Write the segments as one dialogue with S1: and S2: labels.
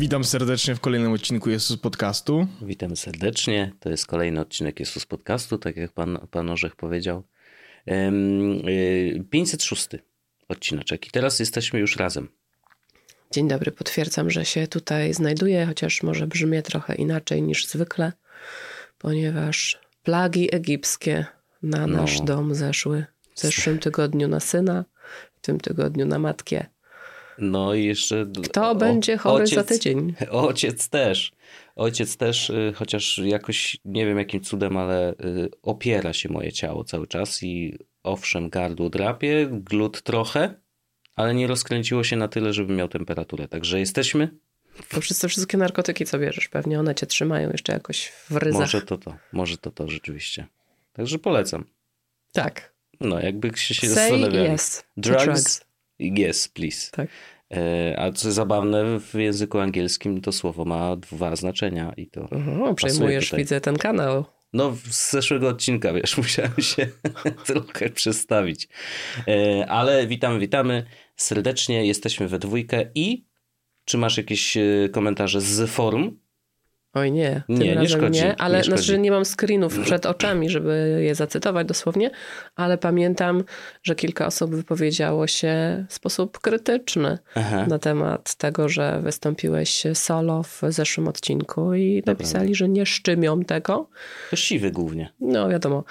S1: Witam serdecznie w kolejnym odcinku Jezus Podcastu.
S2: Witamy serdecznie. To jest kolejny odcinek Jezus Podcastu, tak jak pan, pan Orzech powiedział. Ym, y, 506 odcineczek i teraz jesteśmy już razem.
S3: Dzień dobry, potwierdzam, że się tutaj znajduję, chociaż może brzmię trochę inaczej niż zwykle, ponieważ plagi egipskie na
S2: No.
S3: nasz dom zeszły. W zeszłym tygodniu na syna, w tym tygodniu na matkę.
S2: No i jeszcze...
S3: Kto
S2: o-
S3: będzie chory za
S2: ojciec-
S3: tydzień?
S2: Ojciec też. Ojciec też, y, chociaż jakoś nie wiem jakim cudem, ale y, opiera się moje ciało cały czas i owszem, gardło drapie, glut trochę, ale nie rozkręciło się na tyle, żeby miał temperaturę. Także jesteśmy.
S3: To wszyscy, wszystkie narkotyki, co bierzesz, pewnie one cię trzymają jeszcze jakoś w ryzach.
S2: Może to to, może to to rzeczywiście. Także polecam.
S3: Tak.
S2: No, jakby się, się zastanawiali.
S3: yes. to
S2: Drugs?
S3: drugs.
S2: Yes, please.
S3: Tak.
S2: E, a co zabawne, w języku angielskim to słowo ma dwa znaczenia i to...
S3: Mhm, przejmujesz,
S2: tutaj.
S3: widzę, ten kanał.
S2: No, z zeszłego odcinka, wiesz, musiałem się trochę przestawić. E, ale witamy, witamy serdecznie. Jesteśmy we dwójkę i czy masz jakieś e, komentarze z forum?
S3: Oj nie, tym
S2: Nie, nie
S3: razem
S2: szkodzi,
S3: nie, ale
S2: nie
S3: znaczy
S2: szkodzi.
S3: nie mam screenów przed oczami, żeby je zacytować dosłownie, ale pamiętam, że kilka osób wypowiedziało się w sposób krytyczny
S2: Aha.
S3: na temat tego, że wystąpiłeś solo w zeszłym odcinku i napisali, że nie szczymią tego.
S2: To siwy głównie.
S3: No wiadomo.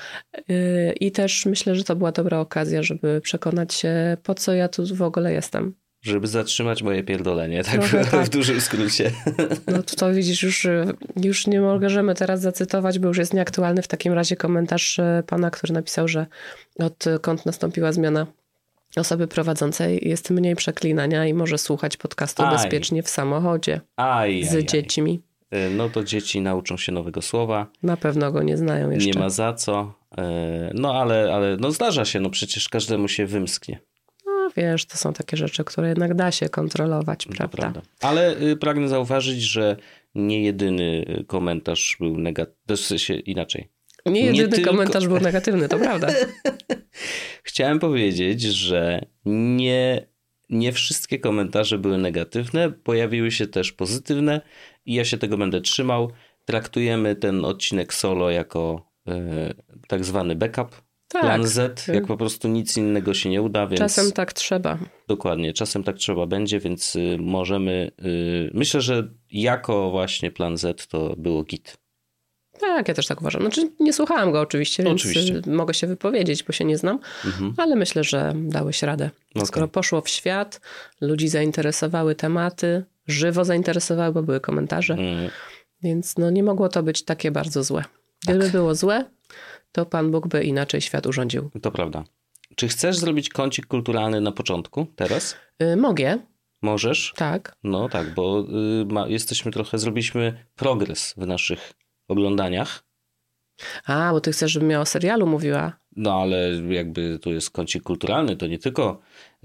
S3: Yy, I też myślę, że to była dobra okazja, żeby przekonać się, po co ja tu w ogóle jestem.
S2: Żeby zatrzymać moje pierdolenie, tak,
S3: Trochę tak.
S2: w dużym skrócie.
S3: No to, to widzisz, już, y, już nie możemy teraz zacytować, bo już jest nieaktualny w takim razie komentarz y, pana, który napisał, że odkąd nastąpiła zmiana osoby prowadzącej jest mniej przeklinania i może słuchać podcastu
S2: Aj.
S3: bezpiecznie w samochodzie
S2: Aj,
S3: z
S2: aj,
S3: dziećmi.
S2: No to dzieci nauczą się nowego słowa.
S3: Na pewno go nie znają jeszcze.
S2: Nie ma za co. No ale, ale no zdarza się, no przecież każdemu się wymsknie.
S3: Wiesz, to są takie rzeczy, które jednak da się kontrolować, prawda?
S2: prawda. Ale y, pragnę zauważyć, że nie jedyny y, komentarz był negatywny. W sensie inaczej.
S3: Nie
S2: Nie
S3: jedyny
S2: tylko-
S3: komentarz był negatywny, to prawda.
S2: Chciałem powiedzieć, że nie, nie wszystkie komentarze były negatywne. Pojawiły się też pozytywne i ja się tego będę trzymał. Traktujemy ten odcinek solo jako y, tak zwany backup.
S3: Tak.
S2: Plan Z, jak po prostu nic innego się nie uda, więc
S3: Czasem tak trzeba.
S2: Dokładnie, czasem tak trzeba będzie, więc y, możemy. y, Myślę, że jako właśnie plan Z to było git.
S3: Tak, ja też tak uważam. Znaczy, nie słuchałam go oczywiście, więc
S2: Oczywiście.
S3: y, mogę się wypowiedzieć, bo się nie znam,
S2: Mhm.
S3: ale myślę, że dałeś radę.
S2: Okej.
S3: Skoro poszło w świat, ludzi zainteresowały tematy, żywo zainteresowały, bo były komentarze,
S2: Mm,
S3: więc no nie mogło to być takie bardzo złe. Gdyby
S2: Tak.
S3: było złe, to Pan Bóg by inaczej świat urządził.
S2: To prawda. Czy chcesz zrobić kącik kulturalny na początku teraz?
S3: Y, mogę,
S2: Możesz?
S3: tak.
S2: No tak, bo y, ma, jesteśmy trochę, zrobiliśmy progres w naszych oglądaniach.
S3: A, bo ty chcesz, żebym ja o serialu mówiła.
S2: No ale jakby tu jest kącik kulturalny, to nie tylko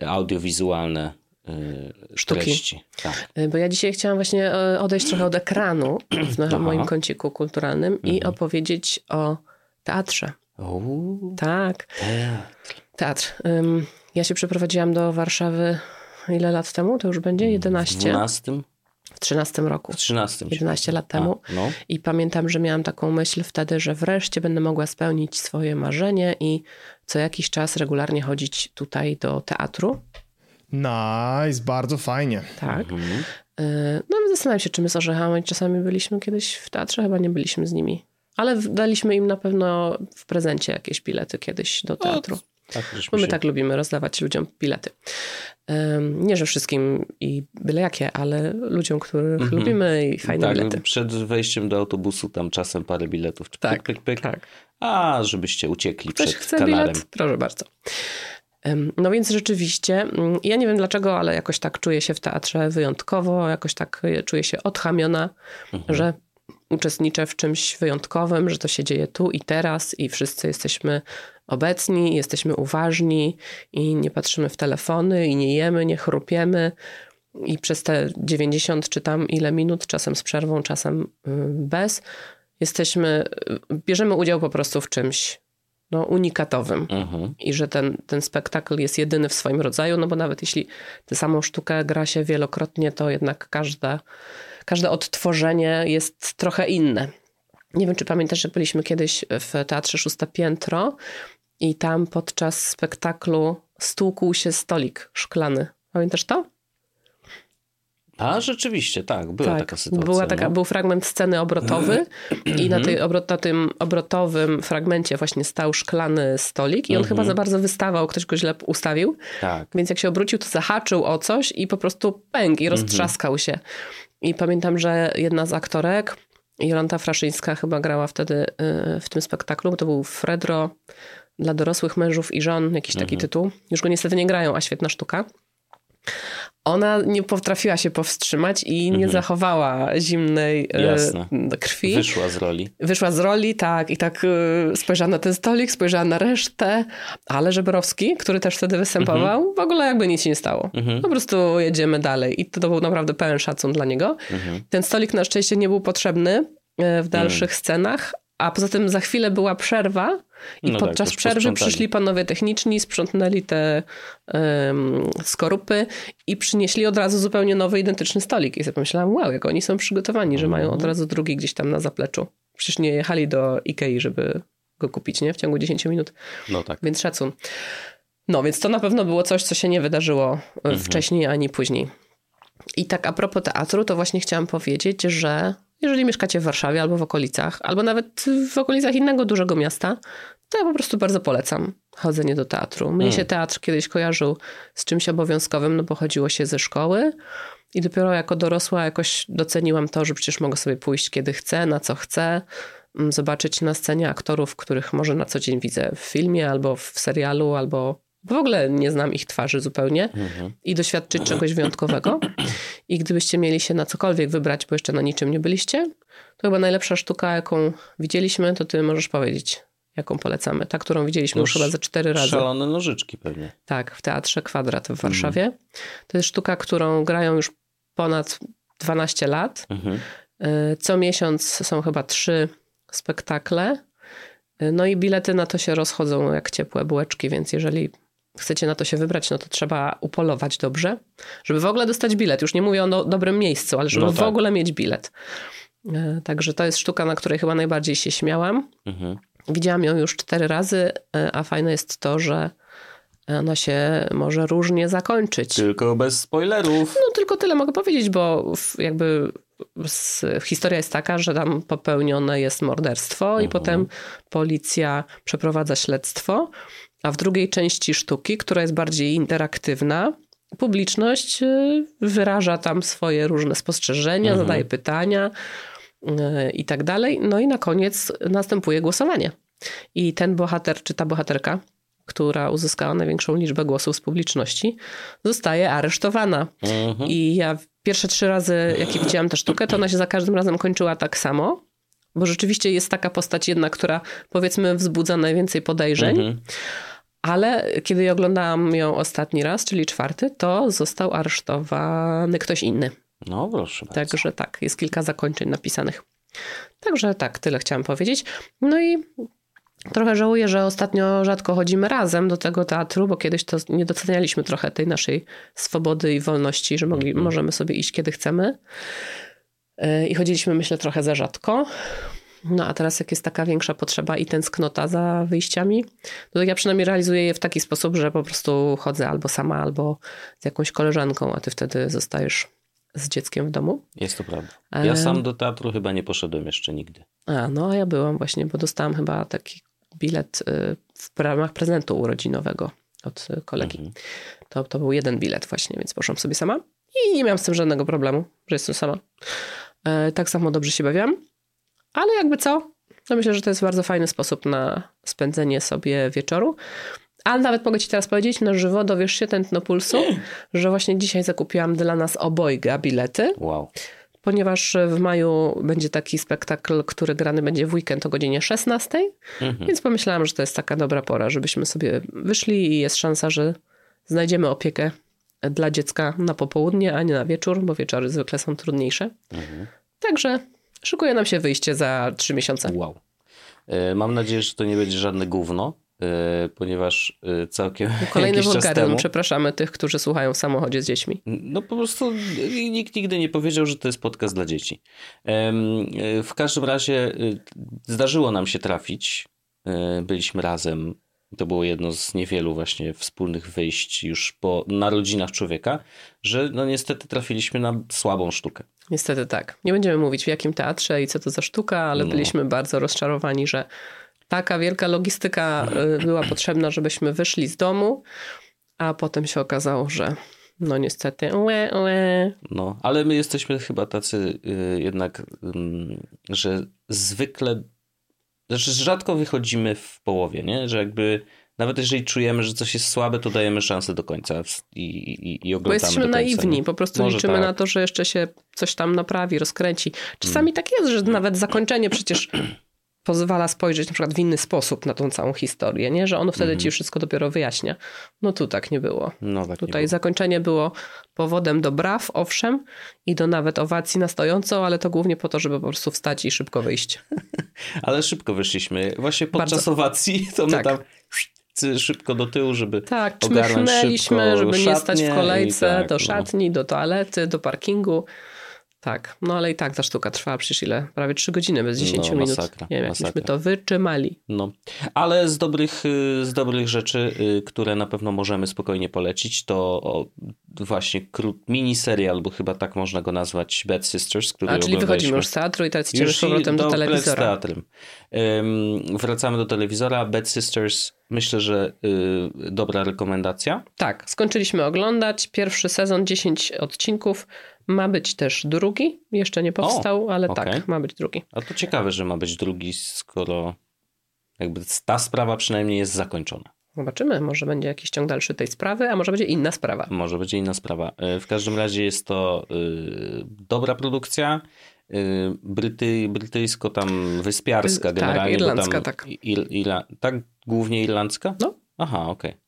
S2: audiowizualne y,
S3: Sztuki.
S2: treści. Tak.
S3: Y, Bo ja dzisiaj chciałam właśnie e, odejść trochę od ekranu w moim kąciku kulturalnym i
S2: Mhm.
S3: opowiedzieć o teatrze.
S2: Uuu,
S3: Tak,
S2: teatr.
S3: Ja się przeprowadziłam do Warszawy ile lat temu? To już będzie
S2: W
S3: 11?
S2: 12?
S3: W 13 roku.
S2: W 13.
S3: 11 lat temu.
S2: A, no.
S3: I pamiętam, że miałam taką myśl wtedy, że wreszcie będę mogła spełnić swoje marzenie i co jakiś czas regularnie chodzić tutaj do teatru.
S1: Nice, bardzo fajnie.
S3: Tak.
S2: Mhm.
S3: Y, No ale zastanawiam się, czy my z Orzechami czasami byliśmy kiedyś w teatrze, chyba nie byliśmy z nimi. Ale daliśmy im na pewno w prezencie jakieś bilety kiedyś do teatru.
S2: Tak,
S3: Bo my
S2: się-
S3: tak lubimy rozdawać ludziom bilety. Ym, Nie, że wszystkim i byle jakie, ale ludziom, których
S2: Mhm.
S3: lubimy i fajne
S2: tak,
S3: bilety.
S2: przed wejściem do autobusu tam czasem parę biletów. Pyk,
S3: Tak,
S2: pyk, pyk.
S3: tak.
S2: A, żebyście uciekli
S3: Ktoś
S2: przed
S3: chce
S2: kanałem.
S3: bilet? Proszę bardzo. No więc rzeczywiście, mm, ja nie wiem dlaczego, ale jakoś tak czuję się w teatrze wyjątkowo, jakoś tak y, czuję się odchamiona,
S2: Mhm.
S3: że uczestniczę w czymś wyjątkowym, że to się dzieje tu i teraz i wszyscy jesteśmy obecni, jesteśmy uważni i nie patrzymy w telefony i nie jemy, nie chrupiemy. I przez te 90 czy tam ile minut, czasem z przerwą, czasem y, bez, jesteśmy, y, bierzemy udział po prostu w czymś no, unikatowym.
S2: Mhm.
S3: I że ten, ten spektakl jest jedyny w swoim rodzaju, no bo nawet jeśli tę samą sztukę gra się wielokrotnie, to jednak każda, każde odtworzenie jest trochę inne. Nie wiem, czy pamiętasz, że byliśmy kiedyś w Teatrze Szóste Piętro i tam podczas spektaklu stłukł się stolik szklany. Pamiętasz to?
S2: A rzeczywiście, tak, była taka sytuacja.
S3: Była taka,
S2: no.
S3: Był fragment sceny obrotowy i na, tej obrot, na tym obrotowym fragmencie właśnie stał szklany stolik i on chyba za bardzo wystawał, ktoś go źle ustawił.
S2: Tak.
S3: Więc jak się obrócił, to zahaczył o coś i po prostu pęk i roztrzaskał się. I pamiętam, że jedna z aktorek, Jolanta Fraszyńska chyba grała wtedy y, w tym spektaklu, bo to był Fredro dla dorosłych mężów i żon, jakiś taki tytuł. Już go niestety nie grają, a świetna sztuka. Ona nie potrafiła się powstrzymać i nie zachowała zimnej y,
S2: Jasne.
S3: krwi.
S2: Wyszła z roli.
S3: Wyszła z roli, tak, i tak y, spojrzała na ten stolik, spojrzała na resztę, ale Żebrowski, który też wtedy występował, w ogóle jakby nic się nie stało. Po prostu jedziemy dalej. I to, to był naprawdę pełen szacun dla niego. Ten stolik na szczęście nie był potrzebny y, w dalszych scenach, a poza tym za chwilę była przerwa i
S2: No tak,
S3: podczas
S2: już
S3: przerwy przyszli panowie techniczni, sprzątnęli te em, skorupy i przynieśli od razu zupełnie nowy, identyczny stolik. I sobie pomyślałam, wow, jak oni są przygotowani, że mają od razu drugi gdzieś tam na zapleczu. Przecież nie jechali do Ikei, żeby go kupić, nie? W ciągu 10 minut.
S2: No tak.
S3: Więc szacun. No, więc to na pewno było coś, co się nie wydarzyło e, wcześniej ani później. I tak a propos teatru, to właśnie chciałam powiedzieć, że jeżeli mieszkacie w Warszawie albo w okolicach, albo nawet w okolicach innego dużego miasta, to ja po prostu bardzo polecam chodzenie do teatru. Mnie się teatr kiedyś kojarzył z czymś obowiązkowym, no bo chodziło się ze szkoły i dopiero jako dorosła jakoś doceniłam to, że przecież mogę sobie pójść kiedy chcę, na co chcę, mm, zobaczyć na scenie aktorów, których może na co dzień widzę w filmie albo w serialu, albo w ogóle nie znam ich twarzy zupełnie i doświadczyć czegoś wyjątkowego. I gdybyście mieli się na cokolwiek wybrać, bo jeszcze na niczym nie byliście, to chyba najlepsza sztuka, jaką widzieliśmy, to ty możesz powiedzieć, jaką polecamy. Ta, którą widzieliśmy już
S2: Już
S3: chyba ze cztery razy.
S2: Szalone nożyczki pewnie.
S3: Tak, w Teatrze Kwadrat w Warszawie. To jest sztuka, którą grają już ponad 12 lat.
S2: Mhm.
S3: Y, Co miesiąc są chyba trzy spektakle. Y, No i bilety na to się rozchodzą jak ciepłe bułeczki, więc jeżeli chcecie na to się wybrać, no to trzeba upolować dobrze, żeby w ogóle dostać bilet. Już nie mówię o no, dobrym miejscu, ale żeby
S2: No
S3: w
S2: tak.
S3: ogóle mieć bilet. Y, Także to jest sztuka, na której chyba najbardziej się śmiałam.
S2: Mhm.
S3: Widziałam ją już cztery razy, y, a fajne jest to, że ona się może różnie zakończyć.
S2: Tylko bez spoilerów.
S3: No tylko tyle mogę powiedzieć, bo jakby historia jest taka, że tam popełnione jest morderstwo i potem policja przeprowadza śledztwo, a w drugiej części sztuki, która jest bardziej interaktywna, publiczność y, wyraża tam swoje różne spostrzeżenia, zadaje pytania i tak dalej. No i na koniec następuje głosowanie. I ten bohater czy ta bohaterka, która uzyskała największą liczbę głosów z publiczności, zostaje aresztowana.
S2: Mhm.
S3: I ja pierwsze trzy razy, jakie widziałam tę sztukę, to ona się za każdym razem kończyła tak samo. Bo rzeczywiście jest taka postać jedna, która powiedzmy wzbudza najwięcej podejrzeń.
S2: Mhm.
S3: Ale kiedy oglądałam ją ostatni raz, czyli czwarty, to został aresztowany ktoś inny.
S2: No proszę bardzo.
S3: Także tak, jest kilka zakończeń napisanych. Także tak, tyle chciałam powiedzieć. No i trochę żałuję, że ostatnio rzadko chodzimy razem do tego teatru, bo kiedyś to nie docenialiśmy trochę tej naszej swobody i wolności, że mogli, możemy sobie iść kiedy chcemy. Yy, I chodziliśmy, myślę, trochę za rzadko. No a teraz jak jest taka większa potrzeba i tęsknota za wyjściami, to ja przynajmniej realizuję je w taki sposób, że po prostu chodzę albo sama, albo z jakąś koleżanką, a ty wtedy zostajesz z dzieckiem w domu.
S2: Jest to prawda. Ja sam do teatru chyba nie poszedłem jeszcze nigdy.
S3: A, no a ja byłam właśnie, bo dostałam chyba taki bilet y, w ramach prezentu urodzinowego od kolegi.
S2: Mhm.
S3: To, to był jeden bilet właśnie, więc poszłam sobie sama i nie miałam z tym żadnego problemu, że jestem sama. E, Tak samo dobrze się bawiłam, ale jakby co, to myślę, że to jest bardzo fajny sposób na spędzenie sobie wieczoru. Ale nawet mogę ci teraz powiedzieć na żywo, dowiesz się tętno pulsu, że właśnie dzisiaj zakupiłam dla nas obojga bilety
S2: Wow.
S3: ponieważ w maju będzie taki spektakl, który grany będzie w weekend o godzinie 16,
S2: Mhm.
S3: więc pomyślałam, że to jest taka dobra pora, żebyśmy sobie wyszli i jest szansa, że znajdziemy opiekę dla dziecka na popołudnie, a nie na wieczór, bo wieczory zwykle są trudniejsze.
S2: Mhm.
S3: Także szykuje nam się wyjście za trzy miesiące.
S2: Wow. E, Mam nadzieję, że to nie będzie żadne gówno, ponieważ e, całkiem
S3: Kolejny wulgaryzm.
S2: temu...
S3: Przepraszamy tych, którzy słuchają w samochodzie z dziećmi.
S2: No po prostu nikt nigdy nie powiedział, że to jest podcast dla dzieci. E, W każdym razie e, zdarzyło nam się trafić. E, Byliśmy razem. To było jedno z niewielu właśnie wspólnych wyjść już po narodzinach człowieka, że no niestety trafiliśmy na słabą sztukę.
S3: Niestety tak. Nie będziemy mówić w jakim teatrze i co to za sztuka, ale
S2: No.
S3: byliśmy bardzo rozczarowani, że taka wielka logistyka y, była potrzebna, żebyśmy wyszli z domu, a potem się okazało, że no niestety ue, ue.
S2: No, ale my jesteśmy chyba tacy y, jednak, że zwykle, znaczy rzadko wychodzimy w połowie, nie? Że jakby nawet jeżeli czujemy, że coś jest słabe, to dajemy szansę do końca i, i, i oglądamy
S3: Bo jesteśmy naiwni, po prostu
S2: Może
S3: liczymy
S2: tak.
S3: na to, że jeszcze się coś tam naprawi, rozkręci. Czasami tak jest, że nawet zakończenie przecież pozwala spojrzeć na przykład w inny sposób na tą całą historię, nie? Że ono wtedy
S2: Mhm.
S3: ci wszystko dopiero wyjaśnia. No tu tak nie było.
S2: No tak
S3: Tutaj
S2: było.
S3: zakończenie było powodem do braw, owszem, i do nawet owacji na stojąco, ale to głównie po to, żeby po prostu wstać i szybko wyjść.
S2: Ale szybko wyszliśmy. Właśnie podczas
S3: Bardzo.
S2: owacji to my
S3: Tak.
S2: tam szybko do tyłu, żeby
S3: Tak, czmychnęliśmy, żeby nie stać w kolejce
S2: tak,
S3: do
S2: no.
S3: szatni, do toalety, do parkingu. Tak, no ale i tak ta sztuka trwała przecież ile? Prawie 3 godziny bez 10
S2: No,
S3: minut.
S2: masakra,
S3: nie wiem, jak
S2: masakra.
S3: myśmy to wytrzymali.
S2: No, ale z dobrych, y, z dobrych rzeczy, y, które na pewno możemy spokojnie polecić, to właśnie krót, miniserial, bo chyba tak można go nazwać, Bad Sisters, który
S3: A czyli wychodzimy już z teatru i teraz idziemy z powrotem do,
S2: do z
S3: telewizora.
S2: teatrem. Ym, wracamy do telewizora. Bad Sisters, myślę, że y, dobra rekomendacja.
S3: Tak, skończyliśmy oglądać. Pierwszy sezon, 10 odcinków. Ma być też drugi. Jeszcze nie powstał, ale
S2: okej.
S3: tak, ma być drugi.
S2: A to ciekawe, że ma być drugi, skoro jakby ta sprawa przynajmniej jest zakończona.
S3: Zobaczymy, może będzie jakiś ciąg dalszy tej sprawy, a może będzie inna sprawa.
S2: Może będzie inna sprawa. Y, W każdym razie jest to y, dobra produkcja. y, Bryty, brytyjsko tam wyspiarska
S3: Tak,
S2: generalnie. bo
S3: irlandzka,
S2: tam,
S3: tak.
S2: Tak, głównie irlandzka?
S3: No.
S2: Aha, okej. Mm,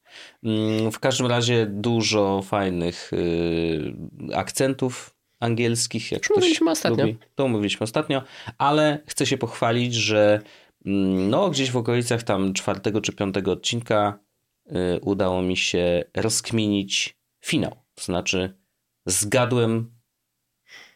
S2: W każdym razie dużo fajnych y, akcentów angielskich. Jak
S3: Już mówiliśmy ostatnio.
S2: Lubi. To mówiliśmy ostatnio, ale chcę się pochwalić, że mm, no, gdzieś w okolicach tam czwartego czy piątego odcinka y, udało mi się rozkminić finał. To znaczy zgadłem,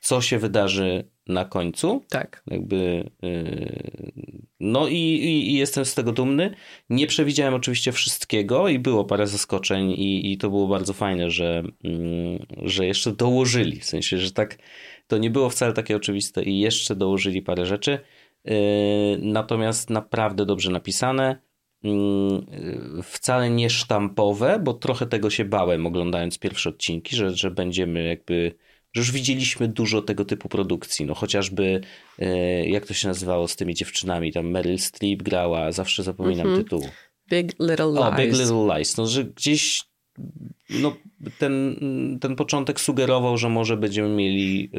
S2: co się wydarzy na końcu.
S3: Tak.
S2: Jakby, yy, no i, i, i jestem z tego dumny. Nie przewidziałem oczywiście wszystkiego i było parę zaskoczeń i, i to było bardzo fajne, że, mm, że jeszcze dołożyli. W sensie, że tak to nie było wcale takie oczywiste i jeszcze dołożyli parę rzeczy. Yy, natomiast naprawdę dobrze napisane. Yy, Wcale nie sztampowe, bo trochę tego się bałem oglądając pierwsze odcinki, że, że będziemy jakby że już widzieliśmy dużo tego typu produkcji. No chociażby, e, jak to się nazywało z tymi dziewczynami, tam Meryl Streep grała, zawsze zapominam
S3: Mhm.
S2: tytułu.
S3: Big Little Lies.
S2: O, Big Little Lies. No, że gdzieś no, ten, ten początek sugerował, że może będziemy mieli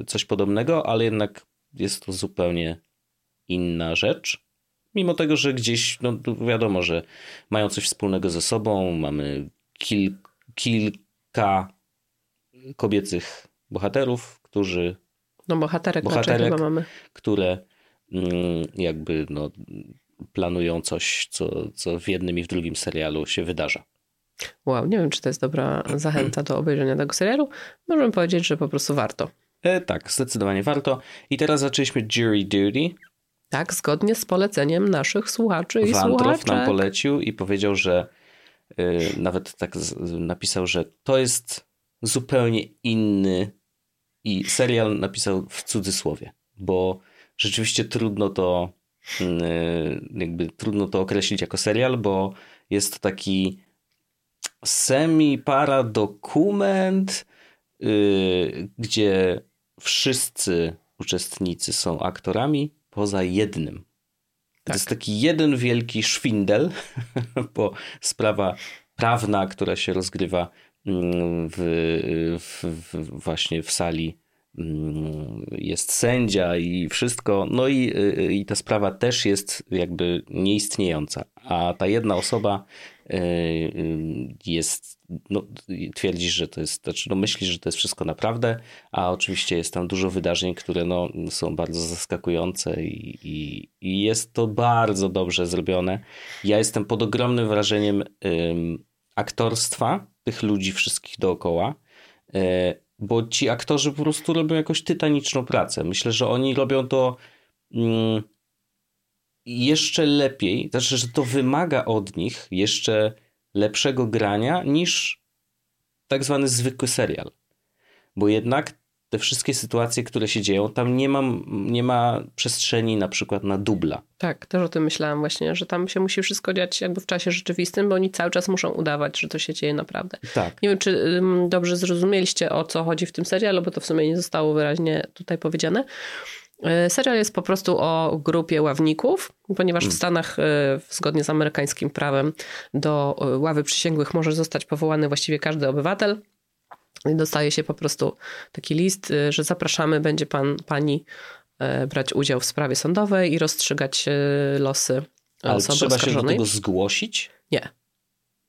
S2: y, coś podobnego, ale jednak jest to zupełnie inna rzecz. Mimo tego, że gdzieś, no wiadomo, że mają coś wspólnego ze sobą, mamy kil, kilka kobiecych bohaterów, którzy,
S3: No bohaterek,
S2: Bohaterek.
S3: mamy.
S2: które mm, jakby no, planują coś, co, co w jednym i w drugim serialu się wydarza.
S3: Wow, nie wiem, czy to jest dobra zachęta do obejrzenia tego serialu. Możemy powiedzieć, że po prostu warto.
S2: E, tak, zdecydowanie warto. I teraz zaczęliśmy Jury Duty.
S3: Tak, zgodnie z poleceniem naszych słuchaczy i
S2: Wandrow
S3: słuchaczek.
S2: nam polecił i powiedział, że y, nawet tak z, napisał, że to jest zupełnie inny i serial napisał w cudzysłowie, bo rzeczywiście trudno to y, jakby trudno to określić jako serial, bo jest to taki semi-paradokument, y, gdzie wszyscy uczestnicy są aktorami poza jednym. To
S3: Tak.
S2: jest taki jeden wielki szwindel, bo sprawa prawna, która się rozgrywa mm, w, w, w, właśnie w sali mm, jest sędzia i wszystko, no i, y, i ta sprawa też jest jakby nieistniejąca, a ta jedna osoba y, y, jest, no, twierdzi, że to jest, znaczy no, myśli, że to jest wszystko naprawdę, a oczywiście jest tam dużo wydarzeń, które no, są bardzo zaskakujące i, i, i jest to bardzo dobrze zrobione. Ja jestem pod ogromnym wrażeniem aktorstwa tych ludzi wszystkich dookoła, e, bo ci aktorzy po prostu robią jakąś tytaniczną pracę. Myślę, że oni robią to mm, jeszcze lepiej, znaczy, że to wymaga od nich jeszcze lepszego grania niż tak zwany zwykły serial. Bo jednak te wszystkie sytuacje, które się dzieją, tam nie ma, nie ma przestrzeni na przykład na dubla.
S3: Tak, też o tym myślałam właśnie, że tam się musi wszystko dziać jakby w czasie rzeczywistym, bo oni cały czas muszą udawać, że to się dzieje naprawdę.
S2: Tak.
S3: Nie wiem, czy dobrze zrozumieliście, o co chodzi w tym serialu, bo to w sumie nie zostało wyraźnie tutaj powiedziane. E, serial jest po prostu o grupie ławników, ponieważ w hmm. Stanach, e, zgodnie z amerykańskim prawem, do e, ławy przysięgłych może zostać powołany właściwie każdy obywatel. Dostaje się po prostu taki list, y, że zapraszamy, będzie pan, pani e, brać udział w sprawie sądowej i rozstrzygać e, losy
S2: Ale osoby trzeba się do tego zgłosić?
S3: Nie.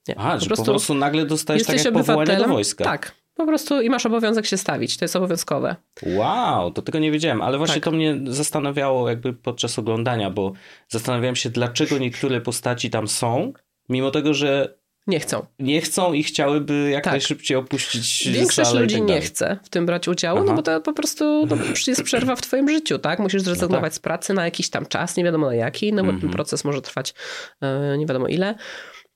S2: Nie. Aha, po, prostu po prostu nagle dostajesz tak jak powołanie do wojska.
S3: Tak, po prostu i masz obowiązek się stawić. To jest obowiązkowe.
S2: Wow, to tego nie wiedziałem, ale właśnie tak. to mnie zastanawiało jakby podczas oglądania, bo zastanawiałem się, dlaczego niektóre postaci tam są, mimo tego, że
S3: nie chcą.
S2: Nie chcą i chciałyby jak tak. najszybciej opuścić
S3: Większość
S2: salę
S3: ludzi
S2: tak
S3: nie chce w tym brać udziału, Aha. no bo to po prostu no, jest przerwa w twoim życiu, tak? Musisz zrezygnować no tak. z pracy na jakiś tam czas, nie wiadomo na jaki, no bo ten mhm. proces może trwać e, nie wiadomo ile.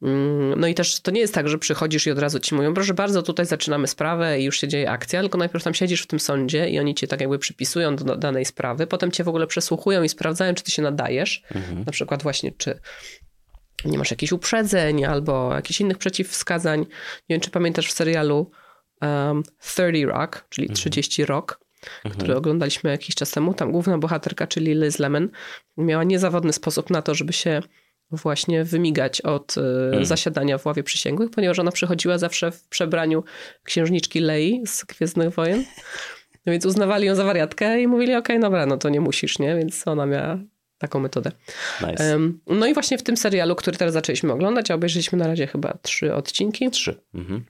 S3: Mm, no i też to nie jest tak, że przychodzisz i od razu ci mówią, proszę bardzo, tutaj zaczynamy sprawę i już się dzieje akcja, tylko najpierw tam siedzisz w tym sądzie i oni cię tak jakby przypisują do danej sprawy, potem cię w ogóle przesłuchują i sprawdzają, czy ty się nadajesz, mhm. na przykład właśnie, czy nie masz jakichś uprzedzeń albo jakichś innych przeciwwskazań. Nie wiem, czy pamiętasz w serialu um, 30 Rock, czyli 30 mhm. Rock, mhm. który oglądaliśmy jakiś czas temu. Tam główna bohaterka, czyli Liz Lemon, miała niezawodny sposób na to, żeby się właśnie wymigać od hmm. zasiadania w ławie przysięgłych, ponieważ ona przychodziła zawsze w przebraniu księżniczki Lei z Gwiezdnych Wojen. No więc uznawali ją za wariatkę i mówili, okej, okay, dobra, no to nie musisz, nie? Więc ona miała taką metodę.
S2: Nice.
S3: No i właśnie w tym serialu, który teraz zaczęliśmy oglądać, a obejrzeliśmy na razie chyba trzy odcinki.
S2: Trzy. Mhm.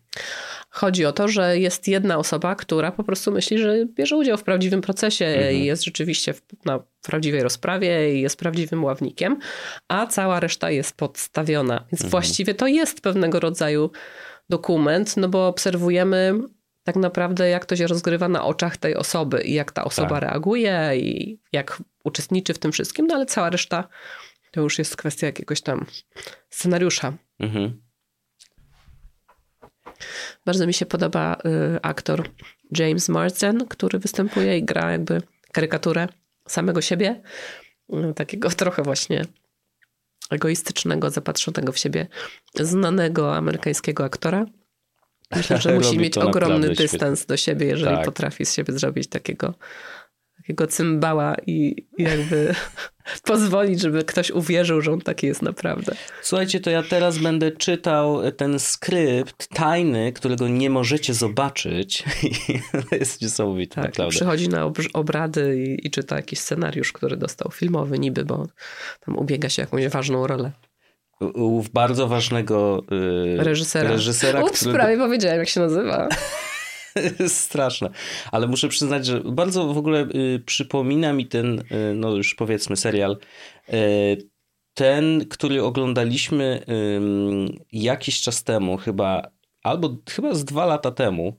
S3: Chodzi o to, że jest jedna osoba, która po prostu myśli, że bierze udział w prawdziwym procesie mhm. i jest rzeczywiście na prawdziwej rozprawie i jest prawdziwym ławnikiem, a cała reszta jest podstawiona. Więc mhm. właściwie to jest pewnego rodzaju dokument, no bo obserwujemy tak naprawdę jak to się rozgrywa na oczach tej osoby i jak ta osoba tak. reaguje i jak uczestniczy w tym wszystkim, no ale cała reszta to już jest kwestia jakiegoś tam scenariusza. Mhm. Bardzo mi się podoba y, aktor James Marsden, który występuje i gra jakby karykaturę samego siebie. Y, takiego trochę właśnie egoistycznego, zapatrzonego w siebie, znanego amerykańskiego aktora. Myślę, że musi mieć ogromny dystans świetnie. do siebie, jeżeli tak. potrafi z siebie zrobić takiego, takiego cymbała i jakby pozwolić, żeby ktoś uwierzył, że on taki jest naprawdę.
S2: Słuchajcie, to ja teraz będę czytał ten skrypt tajny, którego nie możecie zobaczyć. jest niesamowite, tak, naprawdę.
S3: Przychodzi na obrady i, i czyta jakiś scenariusz, który dostał filmowy niby, bo tam ubiega się jakąś ważną rolę
S2: u bardzo ważnego yy, reżysera. reżysera
S3: Ups, który... prawie powiedziałem, jak się nazywa.
S2: Straszne. Ale muszę przyznać, że bardzo w ogóle y, przypomina mi ten, y, no już powiedzmy, serial. Y, ten, który oglądaliśmy jakiś czas temu, chyba, albo chyba z dwa lata temu.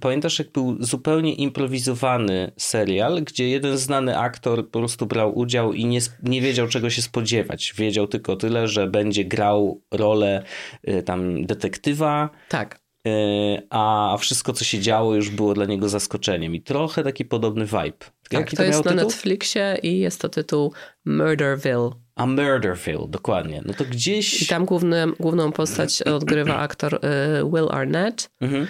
S2: Pamiętasz, jak był zupełnie improwizowany serial, gdzie jeden znany aktor po prostu brał udział i nie, nie wiedział czego się spodziewać. Wiedział tylko tyle, że będzie grał rolę y, tam detektywa.
S3: Tak.
S2: Y, a wszystko, co się działo, już było dla niego zaskoczeniem. I trochę taki podobny vibe.
S3: Tak, Jaki to, jest na tytuł? Netflixie i jest to tytuł Murderville.
S2: A Murderville, dokładnie. No to gdzieś...
S3: I tam główny, główną postać odgrywa aktor y, Will Arnett. Mhm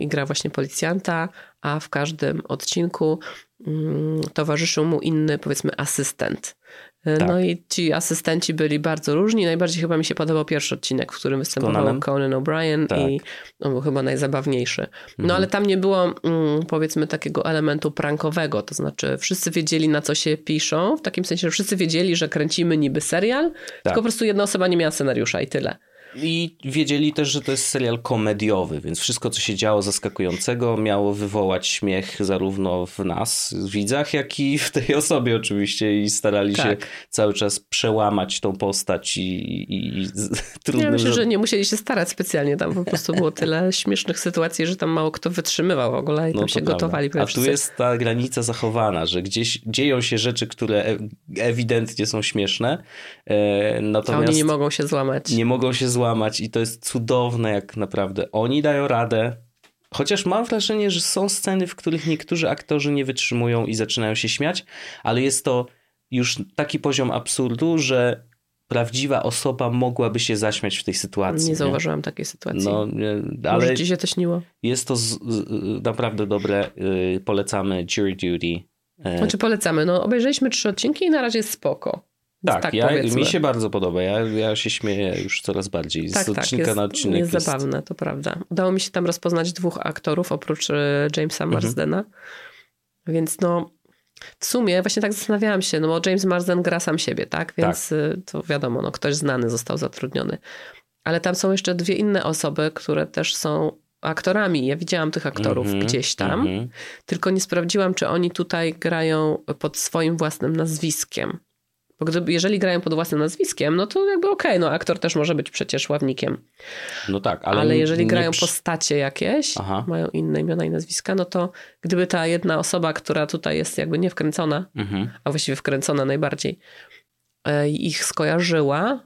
S3: i gra właśnie policjanta, a w każdym odcinku mm, towarzyszył mu inny, powiedzmy, asystent.
S2: Tak.
S3: No i ci asystenci byli bardzo różni. Najbardziej chyba mi się podobał pierwszy odcinek, w którym występował? Conan O'Brien
S2: Tak.
S3: i on był chyba najzabawniejszy. No
S2: Mhm.
S3: ale tam nie było mm, powiedzmy takiego elementu prankowego, to znaczy wszyscy wiedzieli na co się piszą, w takim sensie, że wszyscy wiedzieli, że kręcimy niby serial, tylko po prostu jedna osoba nie miała scenariusza i tyle.
S2: I wiedzieli też, że to jest serial komediowy, więc wszystko, co się działo zaskakującego, miało wywołać śmiech zarówno w nas, widzach, jak i w tej osobie oczywiście i starali się
S3: Tak.
S2: cały czas przełamać tą postać i, i, i z-
S3: Ja myślę,
S2: że-
S3: nie musieli się starać specjalnie, tam po prostu było tyle śmiesznych sytuacji, że tam mało kto wytrzymywał w ogóle i tam
S2: No
S3: się
S2: prawda.
S3: gotowali.
S2: A tu jest ta granica zachowana, że gdzieś dzieją się rzeczy, które e- ewidentnie są śmieszne, e,
S3: A
S2: natomiast
S3: oni nie mogą się złamać.
S2: nie mogą się złamać i to jest cudowne, jak naprawdę oni dają radę. Chociaż mam wrażenie, że są sceny, w których niektórzy aktorzy nie wytrzymują i zaczynają się śmiać, ale jest to już taki poziom absurdu, że prawdziwa osoba mogłaby się zaśmiać w tej sytuacji.
S3: Nie zauważyłam takiej sytuacji.
S2: No, nie,
S3: Może
S2: ale
S3: ci się to śniło?
S2: jest to z, z, naprawdę dobre. Yy, polecamy Jury Duty. E,
S3: Znaczy polecamy. No, obejrzeliśmy trzy odcinki i na razie jest spoko.
S2: Tak,
S3: tak
S2: ja,
S3: powiedzmy.
S2: mi się bardzo podoba. Ja, ja się śmieję już coraz bardziej. Z
S3: tak, tak,
S2: odcinka
S3: jest,
S2: na odcinek
S3: jest zabawne, to prawda. Udało mi się tam rozpoznać dwóch aktorów oprócz e, Jamesa
S2: Mhm.
S3: Marsdena. Więc no, w sumie właśnie tak zastanawiałam się, no bo James Marsden gra sam siebie, tak? Więc e, to wiadomo, no ktoś znany został zatrudniony. Ale tam są jeszcze dwie inne osoby, które też są aktorami. Ja widziałam tych aktorów
S2: Mhm,
S3: gdzieś tam,
S2: mhm.
S3: tylko nie sprawdziłam, czy oni tutaj grają pod swoim własnym nazwiskiem. Bo gdyby, jeżeli grają pod własnym nazwiskiem, no to jakby okej, no aktor też może być przecież ławnikiem.
S2: No tak, ale,
S3: Ale, jeżeli grają
S2: przy-
S3: postacie jakieś,
S2: Aha.
S3: mają inne imiona i nazwiska, no to gdyby ta jedna osoba, która tutaj jest jakby nie wkręcona,
S2: Mhm.
S3: a właściwie wkręcona najbardziej, e, ich skojarzyła,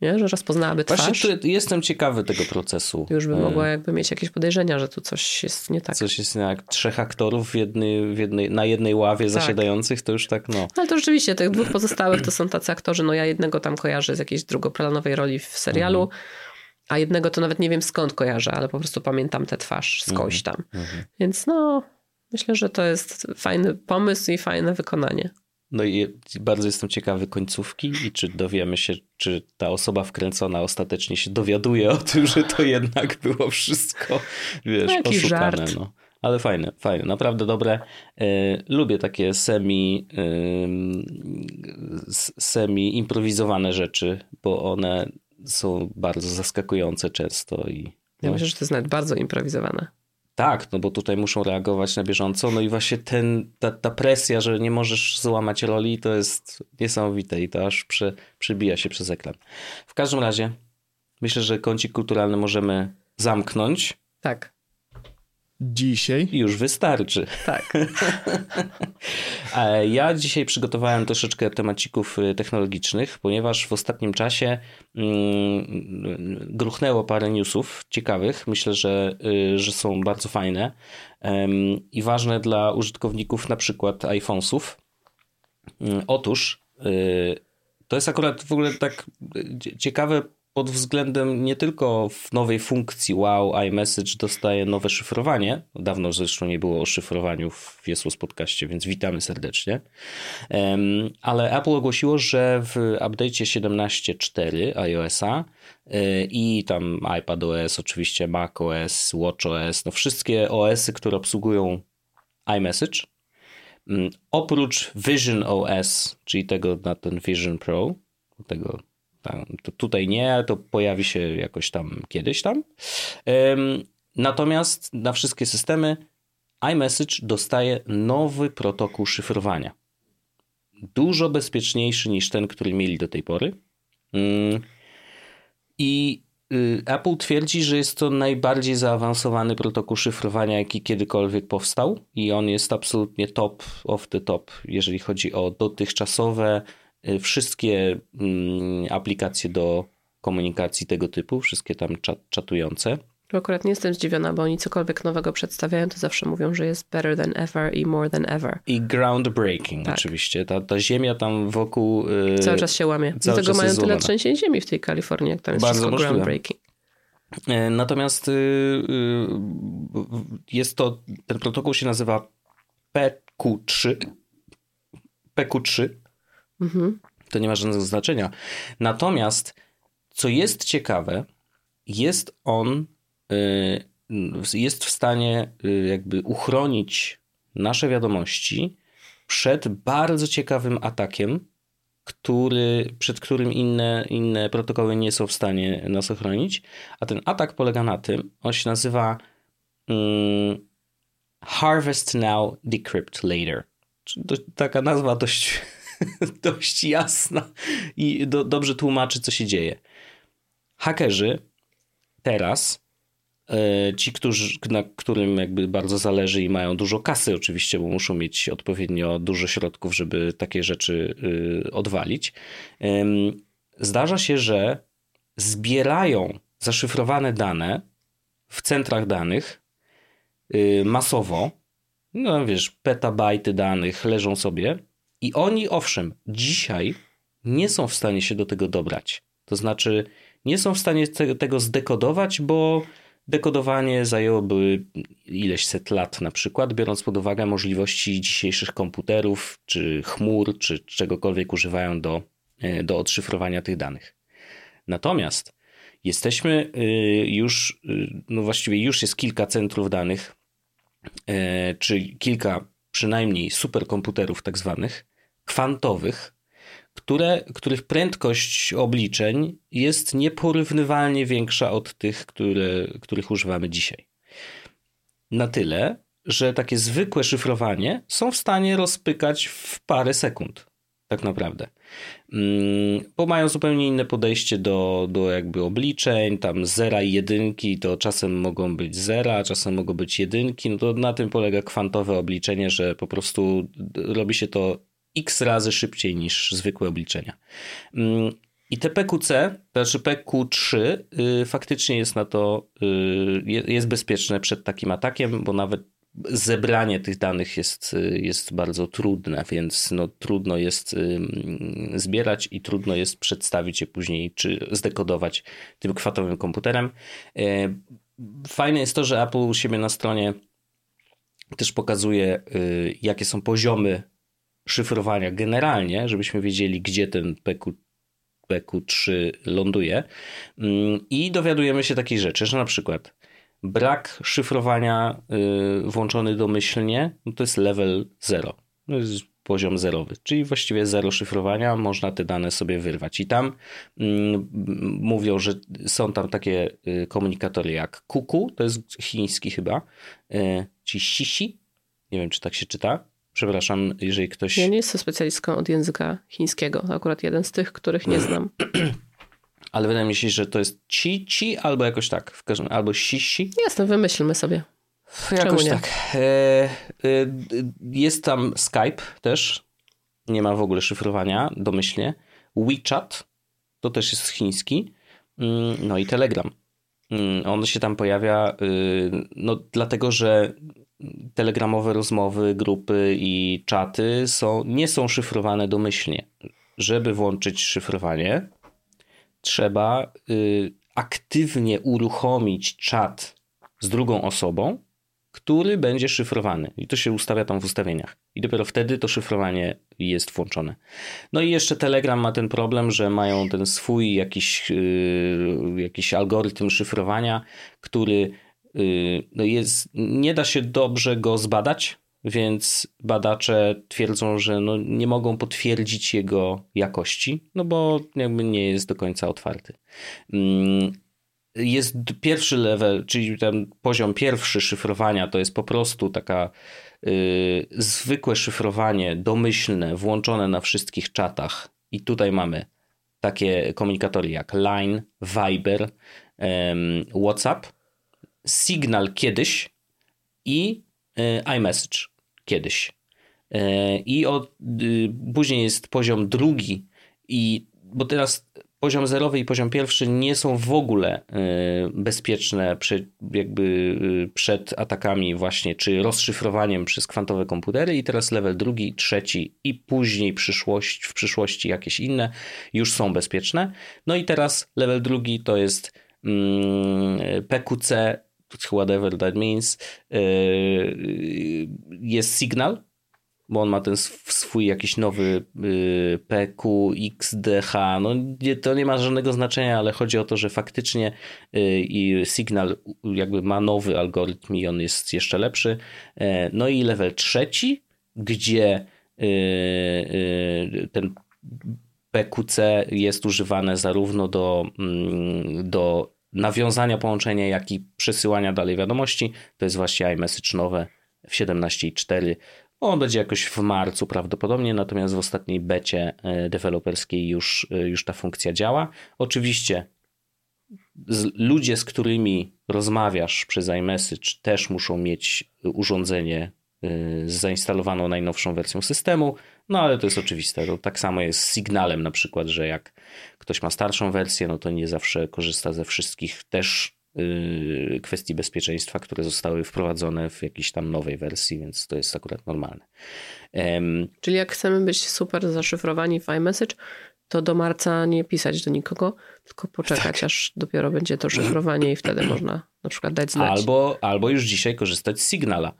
S3: nie? że rozpoznałaby twarz,
S2: Właśnie tu jestem ciekawy tego procesu.
S3: już by
S2: E,
S3: mogła jakby mieć jakieś podejrzenia, że tu coś jest nie tak.
S2: Coś jest jak trzech aktorów w jednej, w jednej, na jednej ławie zasiadających, to już tak no.
S3: Ale to rzeczywiście, tych dwóch pozostałych to są tacy aktorzy, no ja jednego tam kojarzę z jakiejś drugoplanowej roli w serialu,
S2: Mhm.
S3: a jednego to nawet nie wiem skąd kojarzę, ale po prostu pamiętam tę twarz skądś tam.
S2: Mhm.
S3: Więc no, myślę, że to jest fajny pomysł i fajne wykonanie.
S2: No i bardzo jestem ciekawy końcówki i czy dowiemy się, czy ta osoba wkręcona ostatecznie się dowiaduje o tym, że to jednak było wszystko, wiesz,
S3: No, jakiś
S2: oszukane.
S3: żart.
S2: No. Ale fajne, fajne, naprawdę dobre. E, lubię takie semi, s- semi improwizowane rzeczy, bo one są bardzo zaskakujące często i
S3: Ja
S2: no,
S3: myślę, że to jest nawet bardzo improwizowane.
S2: Tak, no bo tutaj muszą reagować na bieżąco. No i właśnie ten, ta, ta presja, że nie możesz złamać roli, to jest niesamowite i to aż prze, przebija się przez ekran. W każdym razie myślę, że kącik kulturalny możemy zamknąć
S3: Tak,
S1: Dzisiaj
S2: już wystarczy.
S3: tak.
S2: E, Ja dzisiaj przygotowałem troszeczkę temacików y, technologicznych, ponieważ w ostatnim czasie mm, gruchnęło parę newsów ciekawych. Myślę, że, y, że są bardzo fajne i ważne dla użytkowników na przykład iPhonesów. Mm, Otóż to jest akurat w ogóle tak ciekawe pod względem nie tylko w nowej funkcji wow, iMessage dostaje nowe szyfrowanie. Dawno zresztą nie było o szyfrowaniu w Jesus Podcaście, więc witamy serdecznie. Ale Apple ogłosiło, że w update'cie 17.4 iOS-a y, i tam iPadOS, oczywiście macOS, WatchOS, no wszystkie OS-y, które obsługują iMessage, Mm, Oprócz Vision OS, czyli tego na ten Vision Pro, tego to tutaj nie, to pojawi się jakoś tam kiedyś tam. Natomiast na wszystkie systemy iMessage dostaje nowy protokół szyfrowania. Dużo bezpieczniejszy niż ten, który mieli do tej pory. Mm, I y, Apple twierdzi, że jest to najbardziej zaawansowany protokół szyfrowania, jaki kiedykolwiek powstał, i on jest absolutnie top of the top, jeżeli chodzi o dotychczasowe wszystkie mm, aplikacje do komunikacji tego typu, wszystkie tam czat, czatujące.
S3: Tu akurat nie jestem zdziwiona, bo oni cokolwiek nowego przedstawiają, to zawsze mówią, że jest better than ever i more than ever.
S2: I groundbreaking,
S3: Tak.
S2: oczywiście. Ta, ta ziemia tam wokół. y,
S3: Cały czas się łamie.
S2: cały
S3: Dlatego mają tyle trzęsień ziemi w tej Kalifornii, jak tam jest
S2: Bardzo
S3: wszystko groundbreaking.
S2: E, Natomiast y, y, jest to, ten protokół się nazywa PQ3. PQ3.
S3: Mhm.
S2: to nie ma żadnego znaczenia. Natomiast, co jest ciekawe, jest on, y, jest w stanie y, jakby uchronić nasze wiadomości przed bardzo ciekawym atakiem, który, przed którym inne, inne protokoły nie są w stanie nas ochronić. A ten atak polega na tym, on się nazywa um, Harvest Now, Decrypt Later. Taka nazwa dość, dość jasna i do, dobrze tłumaczy, co się dzieje. Hakerzy teraz E, ci, którzy, na którym jakby bardzo zależy i mają dużo kasy oczywiście, bo muszą mieć odpowiednio dużo środków, żeby takie rzeczy y, odwalić. Zdarza się, że zbierają zaszyfrowane dane w centrach danych y, masowo. No wiesz, petabajty danych leżą sobie i oni owszem, dzisiaj nie są w stanie się do tego dobrać. To znaczy, nie są w stanie tego zdekodować, bo Dekodowanie zajęłoby ileś set lat na przykład, biorąc pod uwagę możliwości dzisiejszych komputerów, czy chmur, czy czegokolwiek używają do, e, do odszyfrowania tych danych. Natomiast jesteśmy y, już, y, no właściwie już jest kilka centrów danych, e, czy kilka przynajmniej superkomputerów tak zwanych, kwantowych, które, których prędkość obliczeń jest nieporównywalnie większa od tych, które, których używamy dzisiaj. Na tyle, że takie zwykłe szyfrowanie są w stanie rozpykać w parę sekund, tak naprawdę. Mm, bo mają zupełnie inne podejście do, do jakby obliczeń, tam zera i jedynki to czasem mogą być zera, czasem mogą być jedynki, no to na tym polega kwantowe obliczenie, że po prostu robi się to x razy szybciej niż zwykłe obliczenia. Mm, I te PQC, to znaczy PQ3 y, faktycznie jest na to, y, jest bezpieczne przed takim atakiem, bo nawet zebranie tych danych jest, y, jest bardzo trudne, więc no, trudno jest zbierać i trudno jest przedstawić je później, czy zdekodować tym kwatowym komputerem. Fajne jest to, że Apple u siebie na stronie też pokazuje, jakie są poziomy szyfrowania generalnie, żebyśmy wiedzieli, gdzie ten PQ, PQ3 ląduje. Mm, I dowiadujemy się takiej rzeczy, że na przykład brak szyfrowania y, włączony domyślnie no to jest level 0. To jest poziom zerowy, czyli właściwie zero szyfrowania, można te dane sobie wyrwać. I tam mm, mówią, że są tam takie y, komunikatory jak kuku, to jest chiński chyba, y, czy sisi, nie wiem czy tak się czyta, Przepraszam, jeżeli ktoś.
S3: Ja nie jestem specjalistką od języka chińskiego. Akurat jeden z tych, których nie znam.
S2: Ale wydaje mi się, że to jest ci, ci albo jakoś tak. W każdym, albo si,
S3: Jasne, wymyślmy sobie.
S2: Jakoś tak. E, e, jest tam Skype też. Nie ma w ogóle szyfrowania, domyślnie. WeChat to też jest chiński. Mm, no i Telegram. Mm, on się tam pojawia, y, no dlatego, że telegramowe rozmowy, grupy i czaty są, nie są szyfrowane domyślnie. Żeby włączyć szyfrowanie, trzeba y, aktywnie uruchomić czat z drugą osobą, który będzie szyfrowany. I to się ustawia tam w ustawieniach. I dopiero wtedy to szyfrowanie jest włączone. No i jeszcze Telegram ma ten problem, że mają ten swój jakiś, yy, jakiś algorytm szyfrowania, który Y, no jest, nie da się dobrze go zbadać, więc badacze twierdzą, że no nie mogą potwierdzić jego jakości, no bo jakby nie jest do końca otwarty. Mm, jest pierwszy level, czyli ten poziom pierwszy szyfrowania to jest po prostu taka y, zwykłe szyfrowanie domyślne, włączone na wszystkich czatach. I tutaj mamy takie komunikatory jak Line, Viber, WhatsApp Signal kiedyś i e, iMessage kiedyś. E, I od, y, później jest poziom drugi, i bo teraz poziom zerowy i poziom pierwszy nie są w ogóle e, bezpieczne przed, jakby y, przed atakami właśnie, czy rozszyfrowaniem przez kwantowe komputery i teraz level drugi, trzeci i później przyszłość, w przyszłości jakieś inne już są bezpieczne. No i teraz level drugi to jest mm, PQC whatever that means, y, jest sygnał bo on ma ten swój jakiś nowy y, PQXDH. No nie, to nie ma żadnego znaczenia, ale chodzi o to, że faktycznie y, i Signal jakby ma nowy algorytm i on jest jeszcze lepszy. No i level trzeci, gdzie ten PQC jest używane zarówno do, mm, do nawiązania połączenia, jak i przesyłania dalej wiadomości. To jest właśnie iMessage nowe w 17.4. On będzie jakoś w marcu prawdopodobnie, natomiast w ostatniej becie e, deweloperskiej już, e, już ta funkcja działa. Oczywiście z, ludzie, z którymi rozmawiasz przez iMessage też muszą mieć urządzenie e, z zainstalowaną najnowszą wersją systemu, no ale to jest oczywiste. To tak samo jest z Signalem na przykład, że jak ktoś ma starszą wersję, no to nie zawsze korzysta ze wszystkich też yy, kwestii bezpieczeństwa, które zostały wprowadzone w jakiejś tam nowej wersji, więc to jest akurat normalne.
S3: Czyli jak chcemy być super zaszyfrowani w iMessage, to do marca nie pisać do nikogo, tylko poczekać, tak. aż dopiero będzie to szyfrowanie i wtedy można na przykład dać znać.
S2: Albo, albo już dzisiaj korzystać z Signala.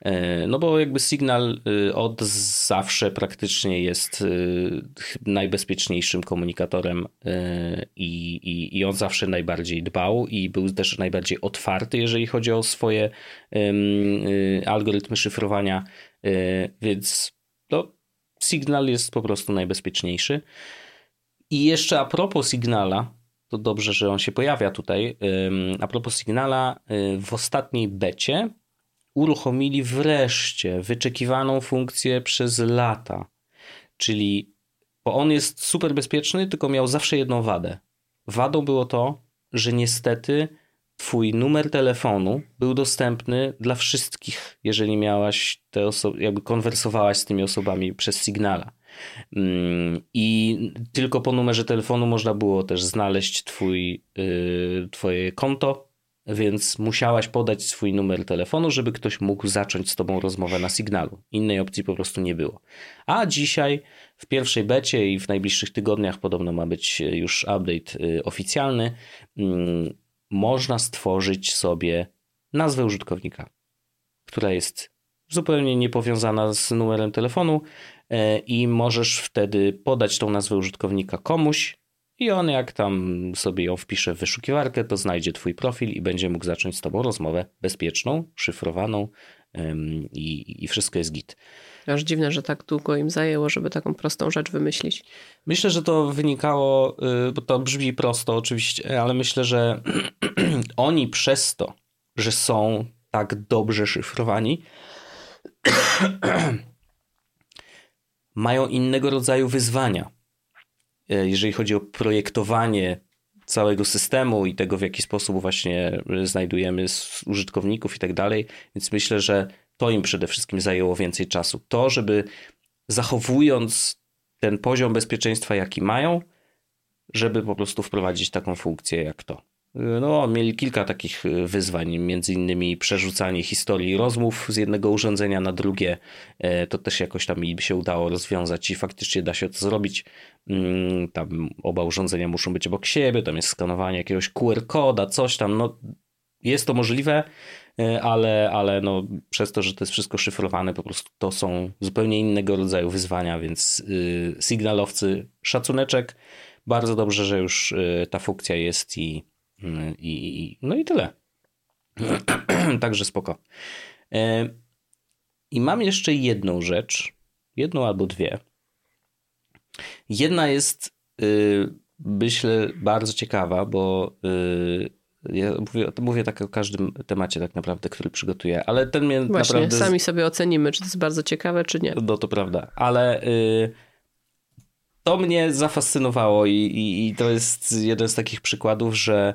S2: E, no bo jakby Signal e, od zawsze praktycznie jest e, najbezpieczniejszym komunikatorem i, i, i on zawsze najbardziej dbał i był też najbardziej otwarty, jeżeli chodzi o swoje algorytmy szyfrowania, więc no, Signal jest po prostu najbezpieczniejszy. I jeszcze a propos Signala, to dobrze, że on się pojawia tutaj. A propos Signala, y, w ostatniej becie uruchomili wreszcie wyczekiwaną funkcję przez lata. Czyli, bo on jest super bezpieczny, tylko miał zawsze jedną wadę. Wadą było to, że niestety Twój numer telefonu był dostępny dla wszystkich, jeżeli miałaś te osoby, jakby konwersowałaś z tymi osobami przez Signala. Mm, I tylko po numerze telefonu można było też znaleźć twój, yy, twoje konto, więc musiałaś podać swój numer telefonu, żeby ktoś mógł zacząć z tobą rozmowę na sygnalu. Innej opcji po prostu nie było. A dzisiaj w pierwszej becie i w najbliższych tygodniach podobno ma być już update yy, oficjalny. Yy, można stworzyć sobie nazwę użytkownika, która jest zupełnie niepowiązana z numerem telefonu i możesz wtedy podać tą nazwę użytkownika komuś i on jak tam sobie ją wpisze w wyszukiwarkę, to znajdzie twój profil i będzie mógł zacząć z tobą rozmowę bezpieczną, szyfrowaną i, i wszystko jest git.
S3: Aż dziwne, że tak długo im zajęło, żeby taką prostą rzecz wymyślić.
S2: Myślę, że to wynikało, y, bo to brzmi prosto oczywiście, ale myślę, że oni przez to, że są tak dobrze szyfrowani, mają innego rodzaju wyzwania. E, jeżeli chodzi o projektowanie całego systemu i tego, w jaki sposób właśnie znajdujemy użytkowników i tak dalej. Więc myślę, że to im przede wszystkim zajęło więcej czasu. To, żeby zachowując ten poziom bezpieczeństwa, jaki mają, żeby po prostu wprowadzić taką funkcję jak to. No, mieli kilka takich y, wyzwań, między innymi przerzucanie historii rozmów z jednego urządzenia na drugie. E, to też jakoś tam im się udało rozwiązać i faktycznie da się to zrobić. Mm, tam oba urządzenia muszą być obok siebie, tam jest skanowanie jakiegoś QR-koda, coś tam. No, jest to możliwe, e, ale, ale no, przez to, że to jest wszystko szyfrowane, po prostu to są zupełnie innego rodzaju wyzwania, więc y, sygnalowcy szacuneczek. Bardzo dobrze, że już y, ta funkcja jest i i, i no i tyle. Także spoko. E, I mam jeszcze jedną rzecz, jedną albo dwie. Jedna jest, y, myślę, bardzo ciekawa, bo y, ja mówię, mówię tak o każdym temacie tak naprawdę, który przygotuję, ale ten mnie
S3: Właśnie,
S2: naprawdę...
S3: sami sobie ocenimy, czy to jest bardzo ciekawe, czy nie.
S2: No to prawda, ale y, to mnie zafascynowało i, i, i to jest jeden z takich przykładów, że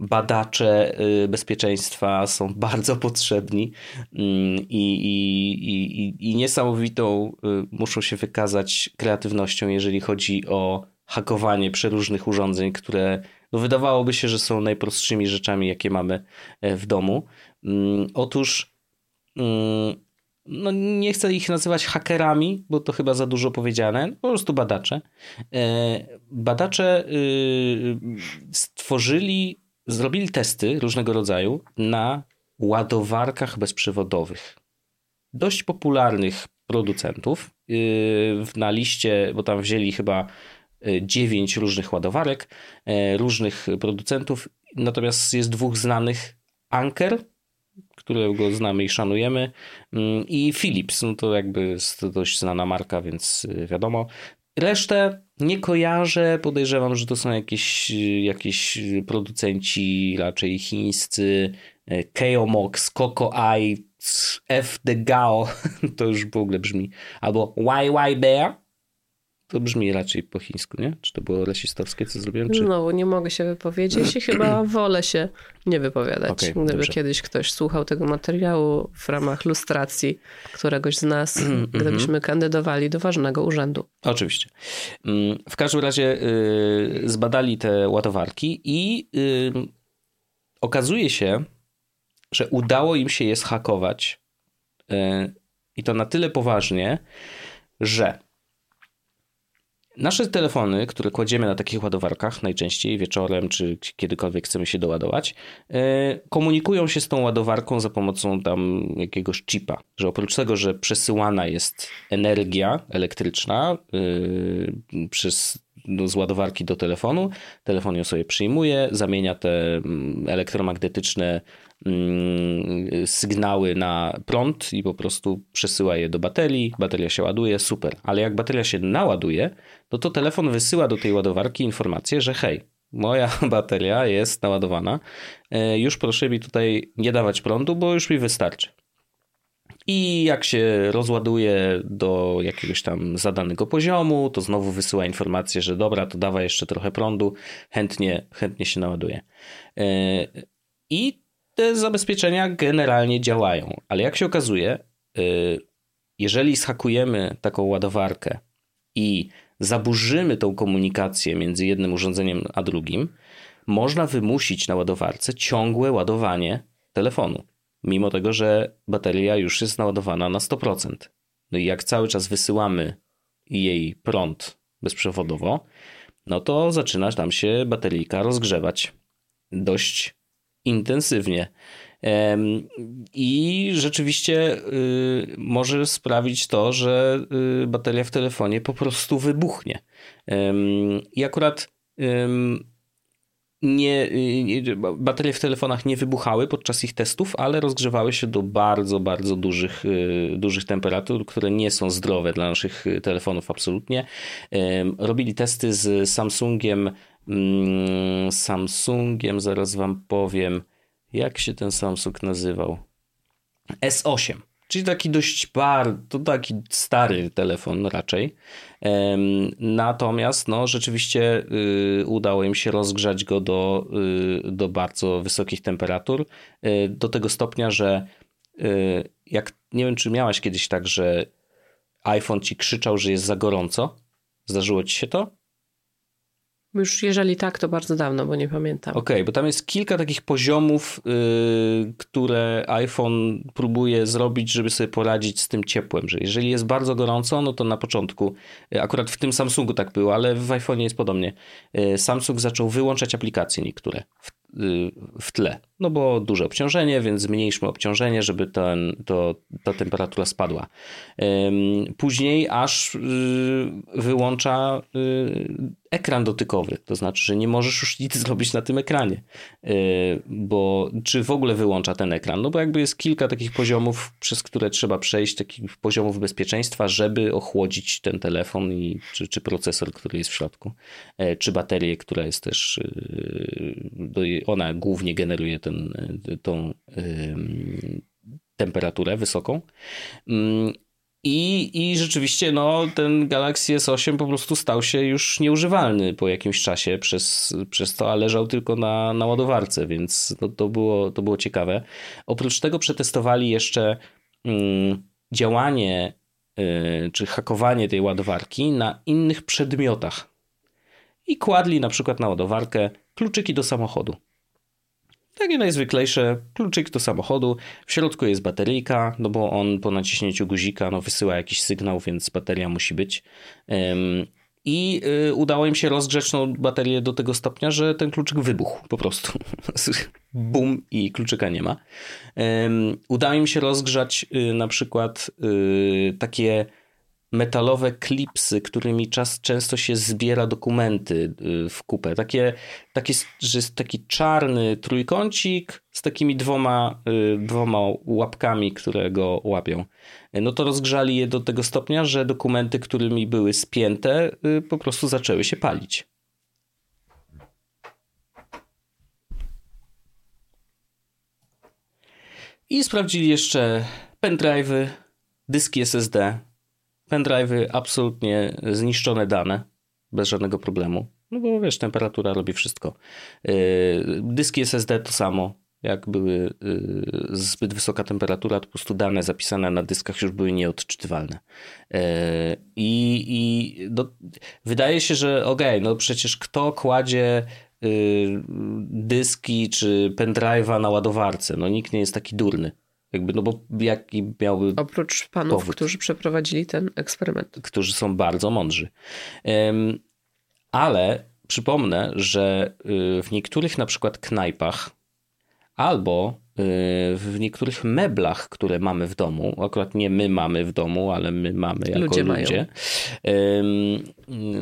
S2: badacze y, bezpieczeństwa są bardzo potrzebni mm, i, i, niesamowitą y, muszą się wykazać kreatywnością, jeżeli chodzi o hakowanie przeróżnych urządzeń, które no wydawałoby się, że są najprostszymi rzeczami, jakie mamy e, w domu. Mm, otóż mm, no nie chcę ich nazywać hakerami, bo to chyba za dużo powiedziane, po prostu badacze. E, badacze y, stworzyli, zrobili testy różnego rodzaju na ładowarkach bezprzewodowych. Dość popularnych producentów yy, na liście, bo tam wzięli chyba yy, dziewięć różnych ładowarek, różnych producentów, natomiast jest dwóch znanych, Anker, którego znamy i szanujemy, mm, i Philips, no to jakby jest dość znana marka, więc wiadomo. Resztę nie kojarzę, podejrzewam, że to są jakieś, jakieś producenci raczej chińscy, Keomox, Coco Eye, F the Gao, to już w ogóle brzmi, albo YY Bear, to brzmi raczej po chińsku, nie? Czy to było rasistowskie, co zrobiłem? Czy...
S3: Znowu nie mogę się wypowiedzieć i chyba wolę się nie wypowiadać. Okay, Gdyby dobrze. kiedyś ktoś słuchał tego materiału w ramach lustracji któregoś z nas, -hmm. gdybyśmy kandydowali do ważnego urzędu.
S2: Oczywiście. Mm, w każdym razie y, zbadali te ładowarki i y, okazuje się, że udało im się je schakować y, i to na tyle poważnie, że Nasze telefony, które kładziemy na takich ładowarkach, najczęściej wieczorem czy kiedykolwiek chcemy się doładować, e, komunikują się z tą ładowarką za pomocą tam jakiegoś chipa. Że oprócz tego, że przesyłana jest energia elektryczna e, przez no, z ładowarki do telefonu, telefon ją sobie przyjmuje, zamienia te mm, elektromagnetyczne sygnały na prąd i po prostu przesyła je do baterii, bateria się ładuje, super. Ale jak bateria się naładuje, no to telefon wysyła do tej ładowarki informację, że hej, moja bateria jest naładowana, e, już proszę mi tutaj nie dawać prądu, bo już mi wystarczy. I jak się rozładuje do jakiegoś tam zadanego poziomu, to znowu wysyła informację, że dobra, to dawa jeszcze trochę prądu, chętnie, chętnie się naładuje. E, I te zabezpieczenia generalnie działają, ale jak się okazuje, y, jeżeli schakujemy taką ładowarkę i zaburzymy tą komunikację między jednym urządzeniem a drugim, można wymusić na ładowarce ciągłe ładowanie telefonu, mimo tego, że bateria już jest naładowana na 100%. No i jak cały czas wysyłamy jej prąd bezprzewodowo, no to zaczyna tam się bateryjka rozgrzewać. Dość intensywnie. I rzeczywiście y, może sprawić to, że y, bateria w telefonie po prostu wybuchnie. I akurat nie, nie, baterie w telefonach nie wybuchały podczas ich testów, ale rozgrzewały się do bardzo, bardzo dużych, y, dużych temperatur, które nie są zdrowe dla naszych telefonów absolutnie. Robili testy z Samsungiem Samsungiem, zaraz wam powiem, jak się ten Samsung nazywał. S8, czyli taki dość bar, to taki stary telefon raczej. Natomiast no, rzeczywiście y, udało im się rozgrzać go do, y, do bardzo wysokich temperatur, y, do tego stopnia, że jak nie wiem, czy miałaś kiedyś tak, że iPhone ci krzyczał, że jest za gorąco. Zdarzyło ci się to?
S3: Już jeżeli tak, to bardzo dawno, bo nie pamiętam.
S2: Okej, okay, bo tam jest kilka takich poziomów, yy, które iPhone próbuje zrobić, żeby sobie poradzić z tym ciepłem, że jeżeli jest bardzo gorąco, no to na początku, yy, akurat w tym Samsungu tak było, ale w iPhone jest podobnie, yy, Samsung zaczął wyłączać aplikacje niektóre w, y, w tle, no bo duże obciążenie, więc zmniejszmy obciążenie, żeby ten, to, ta temperatura spadła. Później aż y, wyłącza y, ekran dotykowy, to znaczy, że nie możesz już nic zrobić na tym ekranie, yy, bo czy w ogóle wyłącza ten ekran? No bo jakby jest kilka takich poziomów, przez które trzeba przejść, takich poziomów bezpieczeństwa, żeby ochłodzić ten telefon i czy, czy procesor, który jest w środku, yy, czy baterię, która jest też, yy, ona głównie generuje ten, tą temperaturę wysoką. I, I rzeczywiście no, ten Galaxy S8 po prostu stał się już nieużywalny po jakimś czasie przez, przez to, a leżał tylko na, na ładowarce, więc no, to, było, to było ciekawe. Oprócz tego przetestowali jeszcze mm, działanie y, czy hakowanie tej ładowarki na innych przedmiotach. I kładli na przykład na ładowarkę kluczyki do samochodu. Takie najzwyklejsze, kluczyk do samochodu, w środku jest bateryjka, no bo on po naciśnięciu guzika no, wysyła jakiś sygnał, więc bateria musi być. I y, udało im się rozgrzeć tą baterię do tego stopnia, że ten kluczyk wybuchł po prostu. Bum i kluczyka nie ma. Udało im się rozgrzać y, na przykład y, takie metalowe klipsy, którymi czas, często się zbiera dokumenty y, w kupę. Takie, takie, że jest taki czarny trójkącik z takimi dwoma, y, dwoma łapkami, które go łapią. No to rozgrzali je do tego stopnia, że dokumenty, którymi były spięte, y, po prostu zaczęły się palić. I sprawdzili jeszcze pendrive'y, dyski SSD, pendrive'y absolutnie zniszczone dane, bez żadnego problemu. No bo wiesz, temperatura robi wszystko. Yy, dyski SSD to samo. Jak były yy, zbyt wysoka temperatura, to po prostu dane zapisane na dyskach już były nieodczytywalne. Yy, I, i no, wydaje się, że okej, okay, no przecież kto kładzie dyski czy pendrive'a na ładowarce? No nikt nie jest taki durny. Jakby, no bo jaki miałby.
S3: Oprócz panów, powód, którzy przeprowadzili ten eksperyment.
S2: Którzy są bardzo mądrzy. Ale przypomnę, że y, w niektórych na przykład knajpach albo y, w niektórych meblach, które mamy w domu, akurat nie my mamy w domu, ale my mamy jako ludzie, ludzie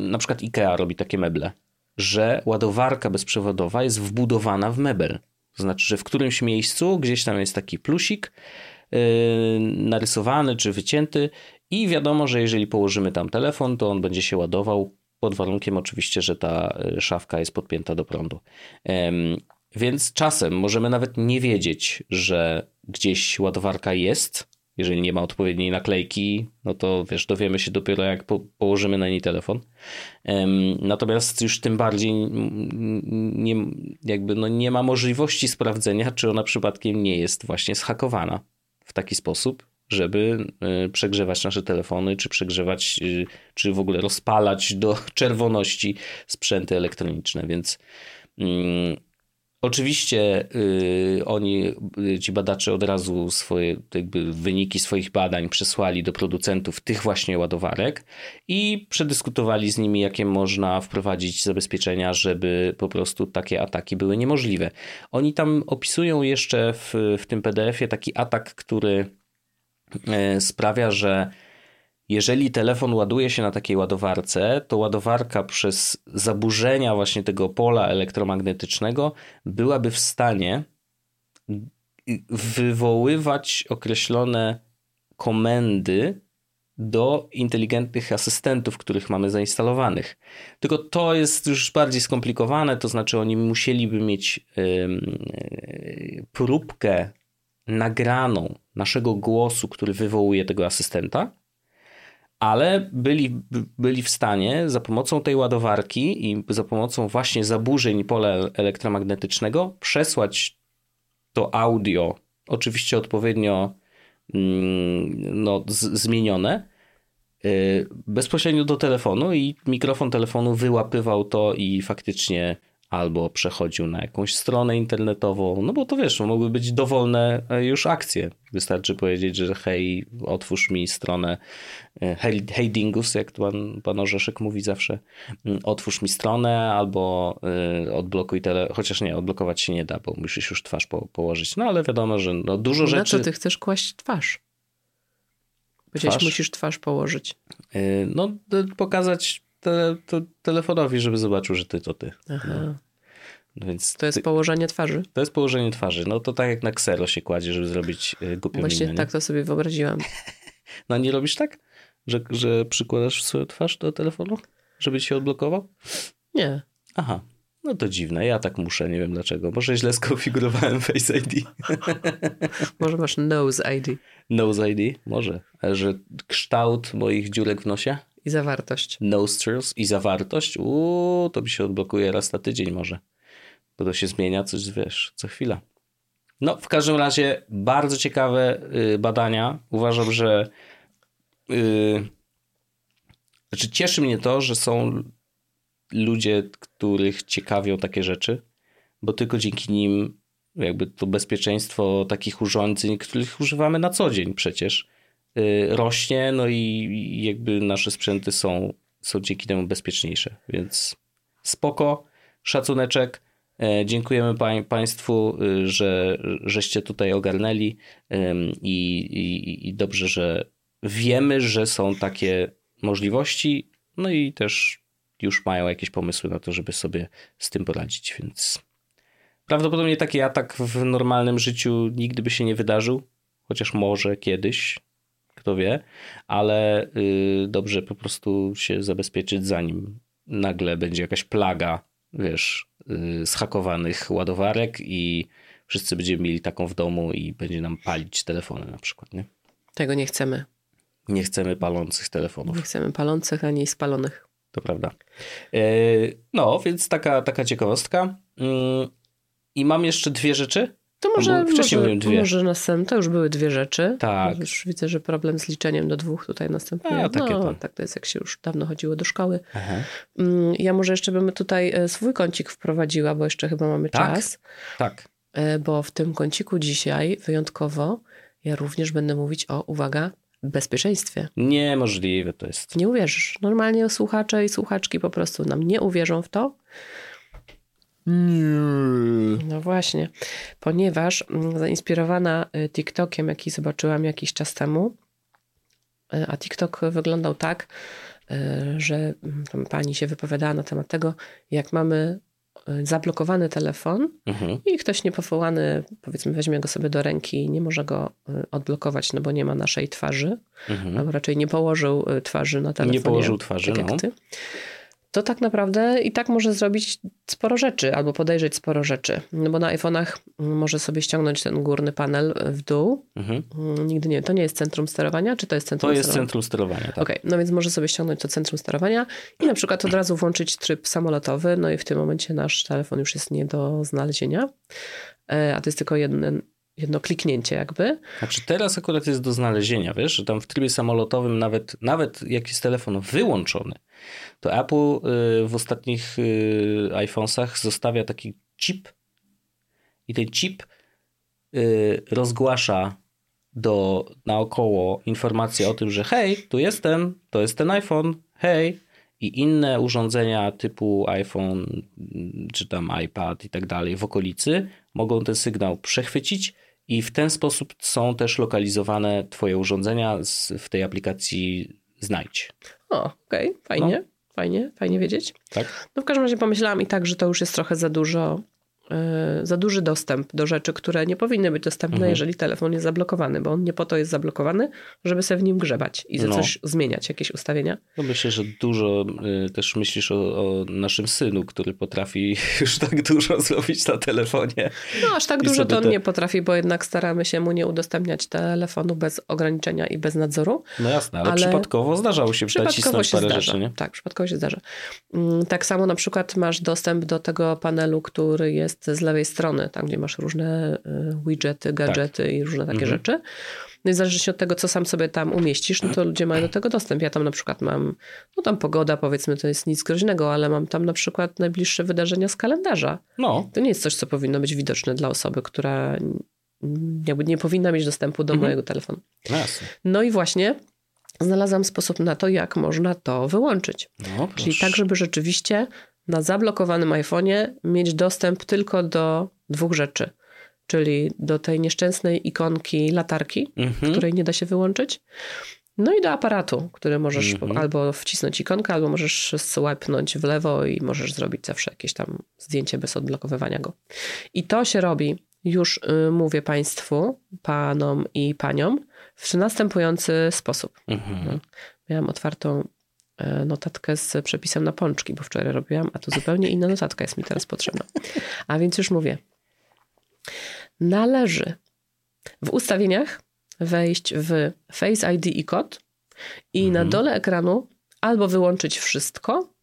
S2: na przykład IKEA robi takie meble, że ładowarka bezprzewodowa jest wbudowana w mebel. To znaczy, że w którymś miejscu gdzieś tam jest taki plusik yy, narysowany czy wycięty i wiadomo, że jeżeli położymy tam telefon, to on będzie się ładował pod warunkiem oczywiście, że ta yy, szafka jest podpięta do prądu. Więc czasem możemy nawet nie wiedzieć, że gdzieś ładowarka jest, jeżeli nie ma odpowiedniej naklejki, no to wiesz, dowiemy się dopiero jak po, położymy na niej telefon. Natomiast już tym bardziej nie, jakby no nie ma możliwości sprawdzenia, czy ona przypadkiem nie jest właśnie zhakowana w taki sposób, żeby e, przegrzewać nasze telefony, czy przegrzewać, e, czy w ogóle rozpalać do czerwoności sprzęty elektroniczne. Więc mm, Oczywiście y, oni, y, ci badacze od razu swoje jakby wyniki swoich badań przesłali do producentów tych właśnie ładowarek i przedyskutowali z nimi, jakie można wprowadzić zabezpieczenia, żeby po prostu takie ataki były niemożliwe. Oni tam opisują jeszcze w, w tym PDF-ie taki atak, który y, sprawia, że jeżeli telefon ładuje się na takiej ładowarce, to ładowarka przez zaburzenia właśnie tego pola elektromagnetycznego byłaby w stanie wywoływać określone komendy do inteligentnych asystentów, których mamy zainstalowanych. Tylko to jest już bardziej skomplikowane, to znaczy oni musieliby mieć yy, próbkę nagraną naszego głosu, który wywołuje tego asystenta ale byli, byli w stanie za pomocą tej ładowarki i za pomocą właśnie zaburzeń pola elektromagnetycznego przesłać to audio, oczywiście odpowiednio mm, no, zmienione, y, bezpośrednio do telefonu i mikrofon telefonu wyłapywał to i faktycznie albo przechodził na jakąś stronę internetową, no bo to wiesz, mogły być dowolne e, już akcje. Wystarczy powiedzieć, że hej, otwórz mi stronę, e, hej, hej Dingus, jak pan, pan Orzeszek mówi zawsze, mm, otwórz mi stronę albo y, odblokuj tele, chociaż nie, odblokować się nie da, bo musisz już twarz po, położyć. No ale wiadomo, że no, dużo rzeczy...
S3: Na co ty chcesz kłaść twarz? Powiedziałeś, musisz twarz położyć.
S2: No, pokazać te, te, telefonowi, żeby zobaczył, że ty to ty. Aha. No.
S3: Więc to jest ty... położenie twarzy?
S2: To jest położenie twarzy. No to tak jak na ksero się kładzie, żeby zrobić y, głupią
S3: Właśnie
S2: minę,
S3: tak to sobie wyobraziłam.
S2: no nie robisz tak? Że, że przykładasz swoją twarz do telefonu? Żeby się odblokował?
S3: Nie.
S2: Aha. No to dziwne, ja tak muszę, nie wiem dlaczego. Może źle skonfigurowałem Face ID.
S3: Może masz Nose ID.
S2: Nose ID? Może. Ale że kształt moich dziurek w nosie?
S3: I zawartość.
S2: Nostrils i zawartość? Uuu, to mi się odblokuje raz na tydzień może. Bo to się zmienia coś, wiesz, co chwila. No, w każdym razie bardzo ciekawe y, badania. Uważam, że yy, znaczy cieszy mnie to, że są ludzie, których ciekawią takie rzeczy, bo tylko dzięki nim jakby to bezpieczeństwo takich urządzeń, których używamy na co dzień przecież, rośnie, no i jakby nasze sprzęty są są dzięki temu bezpieczniejsze. Więc spoko, szacuneczek. E, dziękujemy pań, Państwu, y, że żeście tutaj ogarnęli i, i, i dobrze, że wiemy, że są takie możliwości, no i też już mają jakieś pomysły na to, żeby sobie z tym poradzić, więc prawdopodobnie taki atak w normalnym życiu nigdy by się nie wydarzył, chociaż może kiedyś, kto wie, ale y, dobrze po prostu się zabezpieczyć zanim nagle będzie jakaś plaga, wiesz, y, zhakowanych ładowarek i wszyscy będziemy mieli taką w domu i będzie nam palić telefony na przykład, nie?
S3: Tego nie chcemy.
S2: Nie chcemy palących telefonów.
S3: Nie chcemy palących ani spalonych.
S2: To prawda. E, no, więc taka, taka ciekawostka. Mm, I mam jeszcze dwie rzeczy.
S3: To może,
S2: wcześniej
S3: może,
S2: dwie.
S3: może następne, to już były dwie rzeczy.
S2: Tak.
S3: Już widzę, że problem z liczeniem do dwóch tutaj następuje.
S2: A, takie
S3: no,
S2: to.
S3: tak to jest, jak się już dawno chodziło do szkoły.
S2: Aha.
S3: Mm, Ja może jeszcze bym tutaj e, swój kącik wprowadziła, bo jeszcze chyba mamy
S2: Tak.
S3: czas.
S2: Tak.
S3: E, Bo w tym kąciku dzisiaj wyjątkowo ja również będę mówić o, uwaga, bezpieczeństwie.
S2: Niemożliwe to jest.
S3: Nie uwierzysz. Normalnie słuchacze i słuchaczki po prostu nam nie uwierzą w to. No właśnie, ponieważ mm, zainspirowana y, TikTokiem, jaki zobaczyłam jakiś czas temu, y, a TikTok wyglądał tak, y, że mm, pani się wypowiadała na temat tego, jak mamy zablokowany telefon
S2: Mhm.
S3: i ktoś niepowołany, powiedzmy, weźmie go sobie do ręki i nie może go odblokować, no bo nie ma naszej twarzy,
S2: Mhm.
S3: albo raczej nie położył twarzy na telefonie.
S2: położył twarzy,
S3: tak
S2: no.
S3: To tak naprawdę i tak może zrobić sporo rzeczy, albo podejrzeć sporo rzeczy. No bo na iPhone'ach może sobie ściągnąć ten górny panel w dół.
S2: Mhm.
S3: Mm, Nigdy nie to nie jest centrum sterowania, czy to jest centrum
S2: To jest
S3: sterowania?
S2: centrum sterowania. Tak.
S3: Okej, no więc może sobie ściągnąć to centrum sterowania i na przykład od razu włączyć tryb samolotowy, no i w tym momencie nasz telefon już jest nie do znalezienia, E, a to jest tylko jeden, jedno kliknięcie jakby.
S2: Znaczy teraz akurat jest do znalezienia, wiesz, że tam w trybie samolotowym nawet, nawet jak jest telefon wyłączony, to Apple y, w ostatnich y, iPhonesach zostawia taki chip i ten chip y, rozgłasza do naokoło informację o tym, że hej, tu jestem, to jest ten iPhone, hej. I inne urządzenia typu iPhone, czy tam iPad i tak dalej w okolicy mogą ten sygnał przechwycić i w ten sposób są też lokalizowane Twoje urządzenia z, w tej aplikacji Znajdź.
S3: O, okej, fajnie, fajnie, fajnie wiedzieć.
S2: Tak?
S3: No w każdym razie pomyślałam i tak, że to już jest trochę za dużo, za duży dostęp do rzeczy, które nie powinny być dostępne,
S2: Mhm.
S3: jeżeli telefon jest zablokowany, bo on nie po to jest zablokowany, żeby sobie w nim grzebać i za
S2: No.
S3: coś zmieniać, jakieś ustawienia.
S2: No myślę, że dużo y, też myślisz o, o naszym synu, który potrafi już tak dużo zrobić na telefonie.
S3: No aż tak
S2: I
S3: dużo to on
S2: te-
S3: nie potrafi, bo jednak staramy się mu nie udostępniać telefonu bez ograniczenia i bez nadzoru.
S2: No jasne, ale,
S3: Ale
S2: przypadkowo zdarzało się
S3: Przypadkowo się
S2: parę
S3: zdarza.
S2: rzeczy, nie?
S3: Tak, przypadkowo się zdarza. Mm, Tak samo na przykład masz dostęp do tego panelu, który jest z lewej strony, tam gdzie masz różne y, widgety, gadżety i różne takie
S2: Mhm.
S3: rzeczy. No i zależnie od tego, co sam sobie tam umieścisz, no to ludzie mają do tego dostęp. Ja tam na przykład mam, no tam pogoda powiedzmy, to jest nic groźnego, ale mam tam na przykład najbliższe wydarzenia z kalendarza.
S2: No,
S3: To nie jest coś, co powinno być widoczne dla osoby, która jakby nie powinna mieć dostępu do
S2: Mhm.
S3: mojego telefonu.
S2: no jasne.
S3: No i właśnie znalazłam sposób na to, jak można to wyłączyć.
S2: No,
S3: Czyli tak, żeby rzeczywiście na zablokowanym iPhone'ie mieć dostęp tylko do dwóch rzeczy. Czyli do tej nieszczęsnej ikonki latarki,
S2: Mhm.
S3: której nie da się wyłączyć. No i do aparatu, który możesz
S2: Mhm.
S3: albo wcisnąć ikonkę, albo możesz swipenąć w lewo i możesz zrobić zawsze jakieś tam zdjęcie bez odblokowywania go. I to się robi, już y, mówię Państwu, panom i paniom, w następujący sposób.
S2: Mhm.
S3: Miałam otwartą notatkę z przepisem na pączki, bo wczoraj robiłam, a tu zupełnie inna notatka jest mi teraz potrzebna. A więc już mówię. Należy w ustawieniach wejść w Face ID i kod i
S2: Mhm.
S3: na dole ekranu albo wyłączyć wszystko,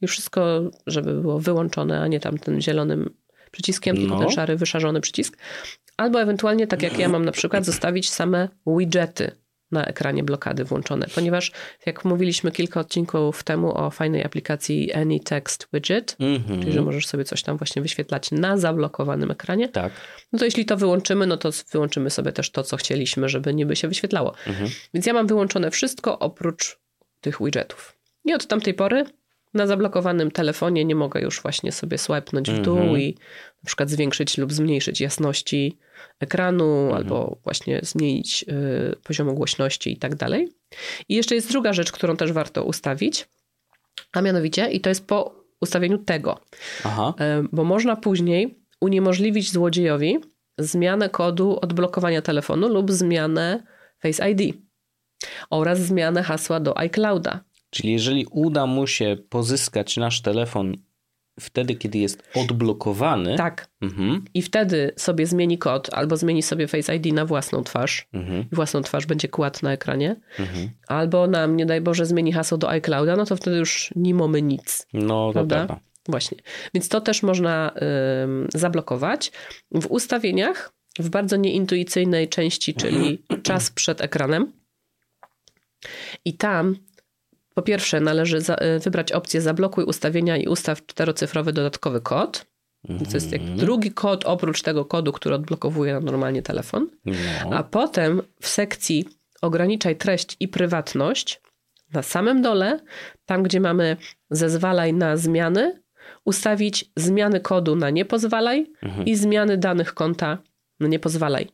S3: już wszystko, żeby było wyłączone, a nie tam tym zielonym przyciskiem, tylko
S2: No.
S3: ten szary, wyszarzony przycisk, albo ewentualnie, tak jak ja mam na przykład, zostawić same widgety na ekranie blokady włączone, ponieważ jak mówiliśmy kilka odcinków temu o fajnej aplikacji Any Text Widget,
S2: Mhm.
S3: czyli że możesz sobie coś tam właśnie wyświetlać na zablokowanym ekranie,
S2: Tak.
S3: no to jeśli to wyłączymy, no to wyłączymy sobie też to, co chcieliśmy, żeby niby się wyświetlało.
S2: Mhm.
S3: Więc ja mam wyłączone wszystko oprócz tych widgetów. I od tamtej pory na zablokowanym telefonie nie mogę już właśnie sobie swipenąć w dół
S2: Mhm.
S3: i na przykład zwiększyć lub zmniejszyć jasności ekranu albo właśnie zmienić y, poziomu głośności i tak dalej. I jeszcze jest druga rzecz, którą też warto ustawić, a mianowicie, i to jest po ustawieniu tego,
S2: Aha.
S3: y, bo można później uniemożliwić złodziejowi zmianę kodu odblokowania telefonu lub zmianę Face ID oraz zmianę hasła do iClouda.
S2: Czyli jeżeli uda mu się pozyskać nasz telefon wtedy, kiedy jest odblokowany.
S3: Tak.
S2: Mhm.
S3: I wtedy sobie zmieni kod albo zmieni sobie Face ID na własną twarz.
S2: Mhm.
S3: I własną twarz będzie kładł na ekranie.
S2: Mhm.
S3: Albo nam, nie daj Boże, zmieni hasło do iClouda, no to wtedy już nie mamy nic.
S2: No, to
S3: Prawda?
S2: prawda.
S3: Właśnie. Więc to też można zablokować. W ustawieniach, w bardzo nieintuicyjnej części, czyli czas przed ekranem. I tam po pierwsze należy za, y, wybrać opcję zablokuj ustawienia i ustaw czterocyfrowy dodatkowy kod. To jest jak drugi kod oprócz tego kodu, który odblokowuje nam normalnie telefon.
S2: No.
S3: A potem w sekcji ograniczaj treść i prywatność na samym dole, tam gdzie mamy zezwalaj na zmiany, ustawić zmiany kodu na nie pozwalaj i zmiany danych konta na nie pozwalaj.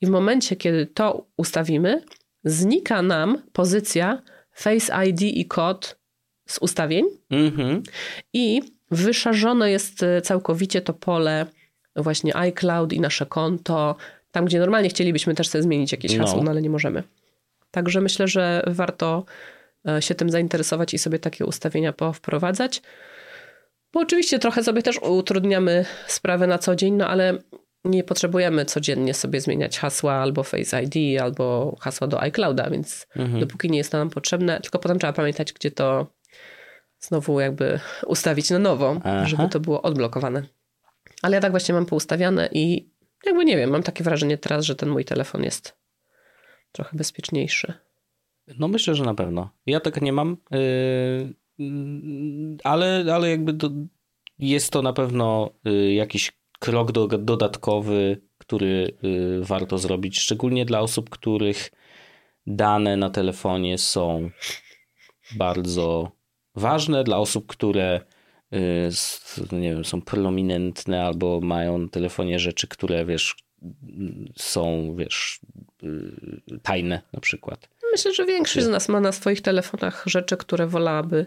S3: I w momencie, kiedy to ustawimy, znika nam pozycja Face ID i kod z ustawień
S2: Mhm.
S3: i wyszarzone jest e, całkowicie to pole właśnie iCloud i nasze konto, tam gdzie normalnie chcielibyśmy też sobie zmienić jakieś
S2: No.
S3: hasło, no ale nie możemy. Także myślę, że warto e, się tym zainteresować i sobie takie ustawienia powprowadzać. Bo oczywiście trochę sobie też utrudniamy sprawę na co dzień, no ale nie potrzebujemy codziennie sobie zmieniać hasła albo Face ID, albo hasła do iClouda, więc
S2: Mhm.
S3: dopóki nie jest to nam potrzebne, tylko potem trzeba pamiętać, gdzie to znowu jakby ustawić na nowo,
S2: Aha.
S3: żeby to było odblokowane. Ale ja tak właśnie mam poustawiane i jakby nie wiem, mam takie wrażenie teraz, że ten mój telefon jest trochę bezpieczniejszy.
S2: No myślę, że na pewno. Ja tak nie mam, yy, mm, ale, ale jakby do, jest to na pewno yy, jakiś krok do, dodatkowy, który yy, warto zrobić, szczególnie dla osób, których dane na telefonie są bardzo ważne, dla osób, które s- nie wiem, są prominentne albo mają na telefonie rzeczy, które wiesz, są wiesz, yy, tajne na przykład.
S3: Myślę, że większość z nas ma na swoich telefonach rzeczy, które wolałaby,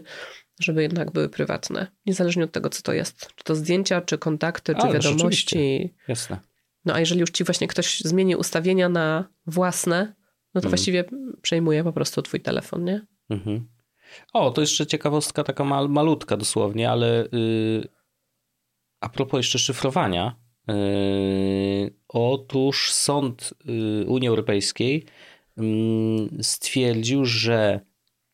S3: żeby jednak były prywatne. Niezależnie od tego, co to jest. Czy to zdjęcia, czy kontakty, czy
S2: Ależ
S3: wiadomości.
S2: Jasne.
S3: No a jeżeli już ci właśnie ktoś zmieni ustawienia na własne, no to
S2: Mhm.
S3: właściwie przejmuje po prostu twój telefon, nie?
S2: Mhm. O, to jeszcze ciekawostka taka mal, malutka dosłownie, ale yy, a propos jeszcze szyfrowania. Yy, otóż sąd yy, Unii Europejskiej yy, stwierdził, że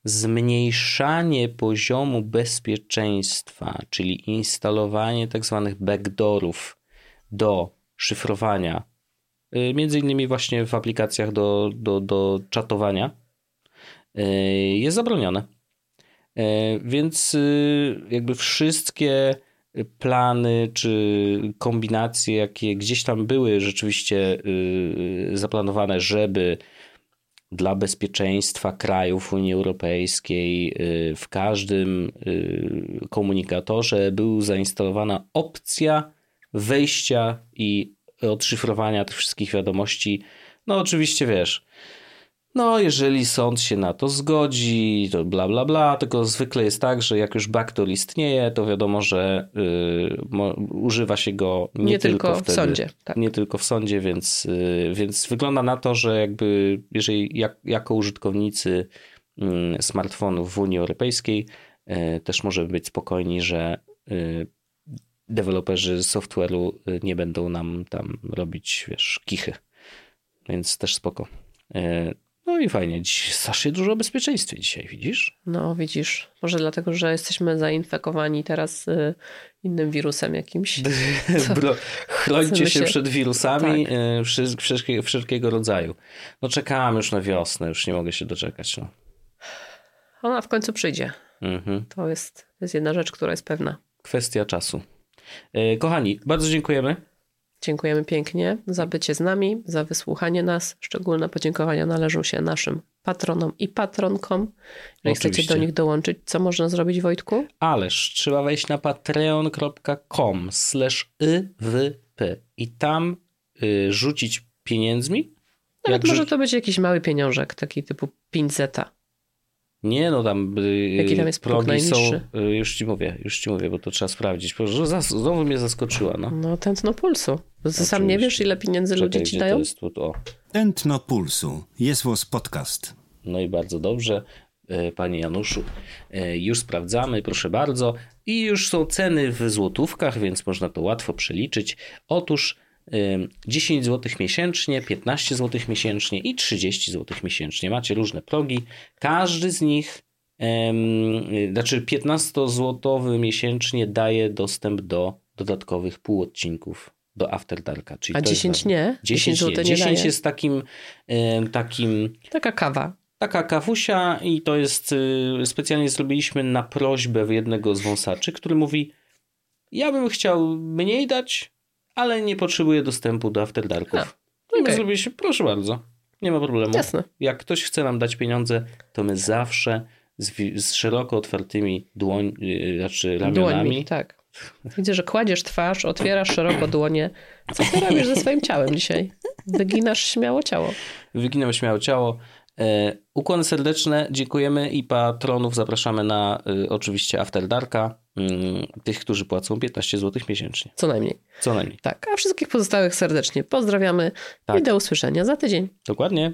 S2: zmniejszanie poziomu bezpieczeństwa, czyli instalowanie tak zwanych backdoorów do szyfrowania, yy, między innymi właśnie w aplikacjach do, do, do czatowania, yy, jest zabronione. Yy, Więc jakby wszystkie plany czy kombinacje, jakie gdzieś tam były rzeczywiście zaplanowane, żeby dla bezpieczeństwa krajów Unii Europejskiej yy, w każdym yy, komunikatorze był zainstalowana opcja wejścia i odszyfrowania tych wszystkich wiadomości. No oczywiście wiesz, no jeżeli sąd się na to zgodzi, to bla bla bla, tylko zwykle jest tak, że jak już backdoor istnieje, to wiadomo, że mo, używa się go nie,
S3: Nie, tylko, w
S2: wtedy,
S3: sądzie. Tak.
S2: nie tylko w sądzie, więc, y, więc wygląda na to, że jakby jeżeli jak, jako użytkownicy mm, smartfonów w Unii Europejskiej y, też możemy być spokojni, że y, deweloperzy software'u y, nie będą nam tam robić, wiesz, kichy. Więc też spoko. No i fajnie, dziś strasznie dużo o bezpieczeństwie dzisiaj, widzisz?
S3: No widzisz, może dlatego, że jesteśmy zainfekowani teraz y, innym wirusem jakimś.
S2: Bro, chrońcie się
S3: się-
S2: przed wirusami
S3: Tak.
S2: y, wszelkiego, wszelkiego rodzaju. No czekam już na wiosnę, już nie mogę się doczekać. No.
S3: Ona w końcu przyjdzie.
S2: Mhm.
S3: To jest, to jest jedna rzecz, która jest pewna.
S2: Kwestia czasu. Y, Kochani, bardzo dziękujemy.
S3: Dziękujemy pięknie za bycie z nami, za wysłuchanie nas. Szczególne podziękowania należą się naszym patronom i patronkom. Jeżeli chcecie do nich dołączyć, co można zrobić, Wojtku?
S2: Ależ trzeba wejść na patreon.com slash ywp i tam y, rzucić pieniędzmi.
S3: Nawet może to być jakiś mały pieniążek, taki typu 5 zeta.
S2: Nie, no tam. y,
S3: Jaki tam jest próg
S2: progi są.
S3: najniższy?
S2: y, Już ci mówię, już ci mówię, bo to trzeba sprawdzić. Znowu mnie zaskoczyła. No.
S3: No, tętno pulsu. Ty sam nie wiesz, ile pieniędzy ludzie
S2: Czekaj,
S3: ci
S2: gdzie
S3: dają?
S2: To jest tu, o.
S4: Tętno Pulsu. Jest podcast.
S2: No i bardzo dobrze, e, panie Januszu. E, Już sprawdzamy, proszę bardzo. I już są ceny w złotówkach, więc można to łatwo przeliczyć. Otóż 10 zł miesięcznie, 15 zł miesięcznie i 30 zł miesięcznie. Macie różne progi. Każdy z nich, y, znaczy 15-złotowy miesięcznie daje dostęp do dodatkowych półodcinków do After Darka. Czyli
S3: A
S2: to jest
S3: 10
S2: ważne.
S3: nie?
S2: 10
S3: zł
S2: nie.
S3: nie
S2: 10
S3: daje.
S2: jest takim, takim
S3: Taka kawa.
S2: Taka kawusia i to jest, y, specjalnie zrobiliśmy na prośbę jednego z wąsaczy, który mówi, ja bym chciał mniej dać, ale nie potrzebuję dostępu do After Darków.
S3: A,
S2: I my
S3: okej.
S2: zrobiliśmy, proszę bardzo, nie ma problemu.
S3: Jasne.
S2: Jak ktoś chce nam dać pieniądze, to my zawsze z, z szeroko otwartymi dłoń, y, znaczy ramionami.
S3: Dłońmi, tak. Widzę, że kładziesz twarz, otwierasz szeroko dłonie. Co ty robisz ze swoim ciałem dzisiaj? Wyginasz śmiało ciało.
S2: Wyginam śmiało ciało. E, ukłony serdeczne, dziękujemy i patronów zapraszamy na y, oczywiście After Darka, tych, którzy płacą 15 zł miesięcznie.
S3: Co najmniej.
S2: Co najmniej.
S3: Tak, a wszystkich pozostałych serdecznie pozdrawiamy
S2: Tak.
S3: i do usłyszenia za tydzień.
S2: Dokładnie.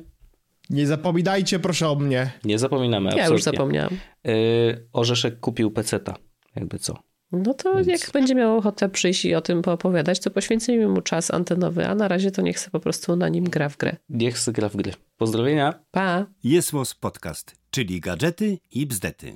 S1: Nie zapominajcie proszę o mnie.
S2: Nie zapominamy.
S3: Ja już
S2: absolutnie.
S3: zapomniałam.
S2: Y, Orzeszek kupił peceta, jakby co.
S3: No to jak będzie miał ochotę przyjść i o tym poopowiadać, to poświęcimy mu czas antenowy, a na razie to niech sobie po prostu na nim gra w grę.
S2: Niech gra w gry. Pozdrowienia.
S3: Pa!
S4: Jest podcast, czyli gadżety i bzdety.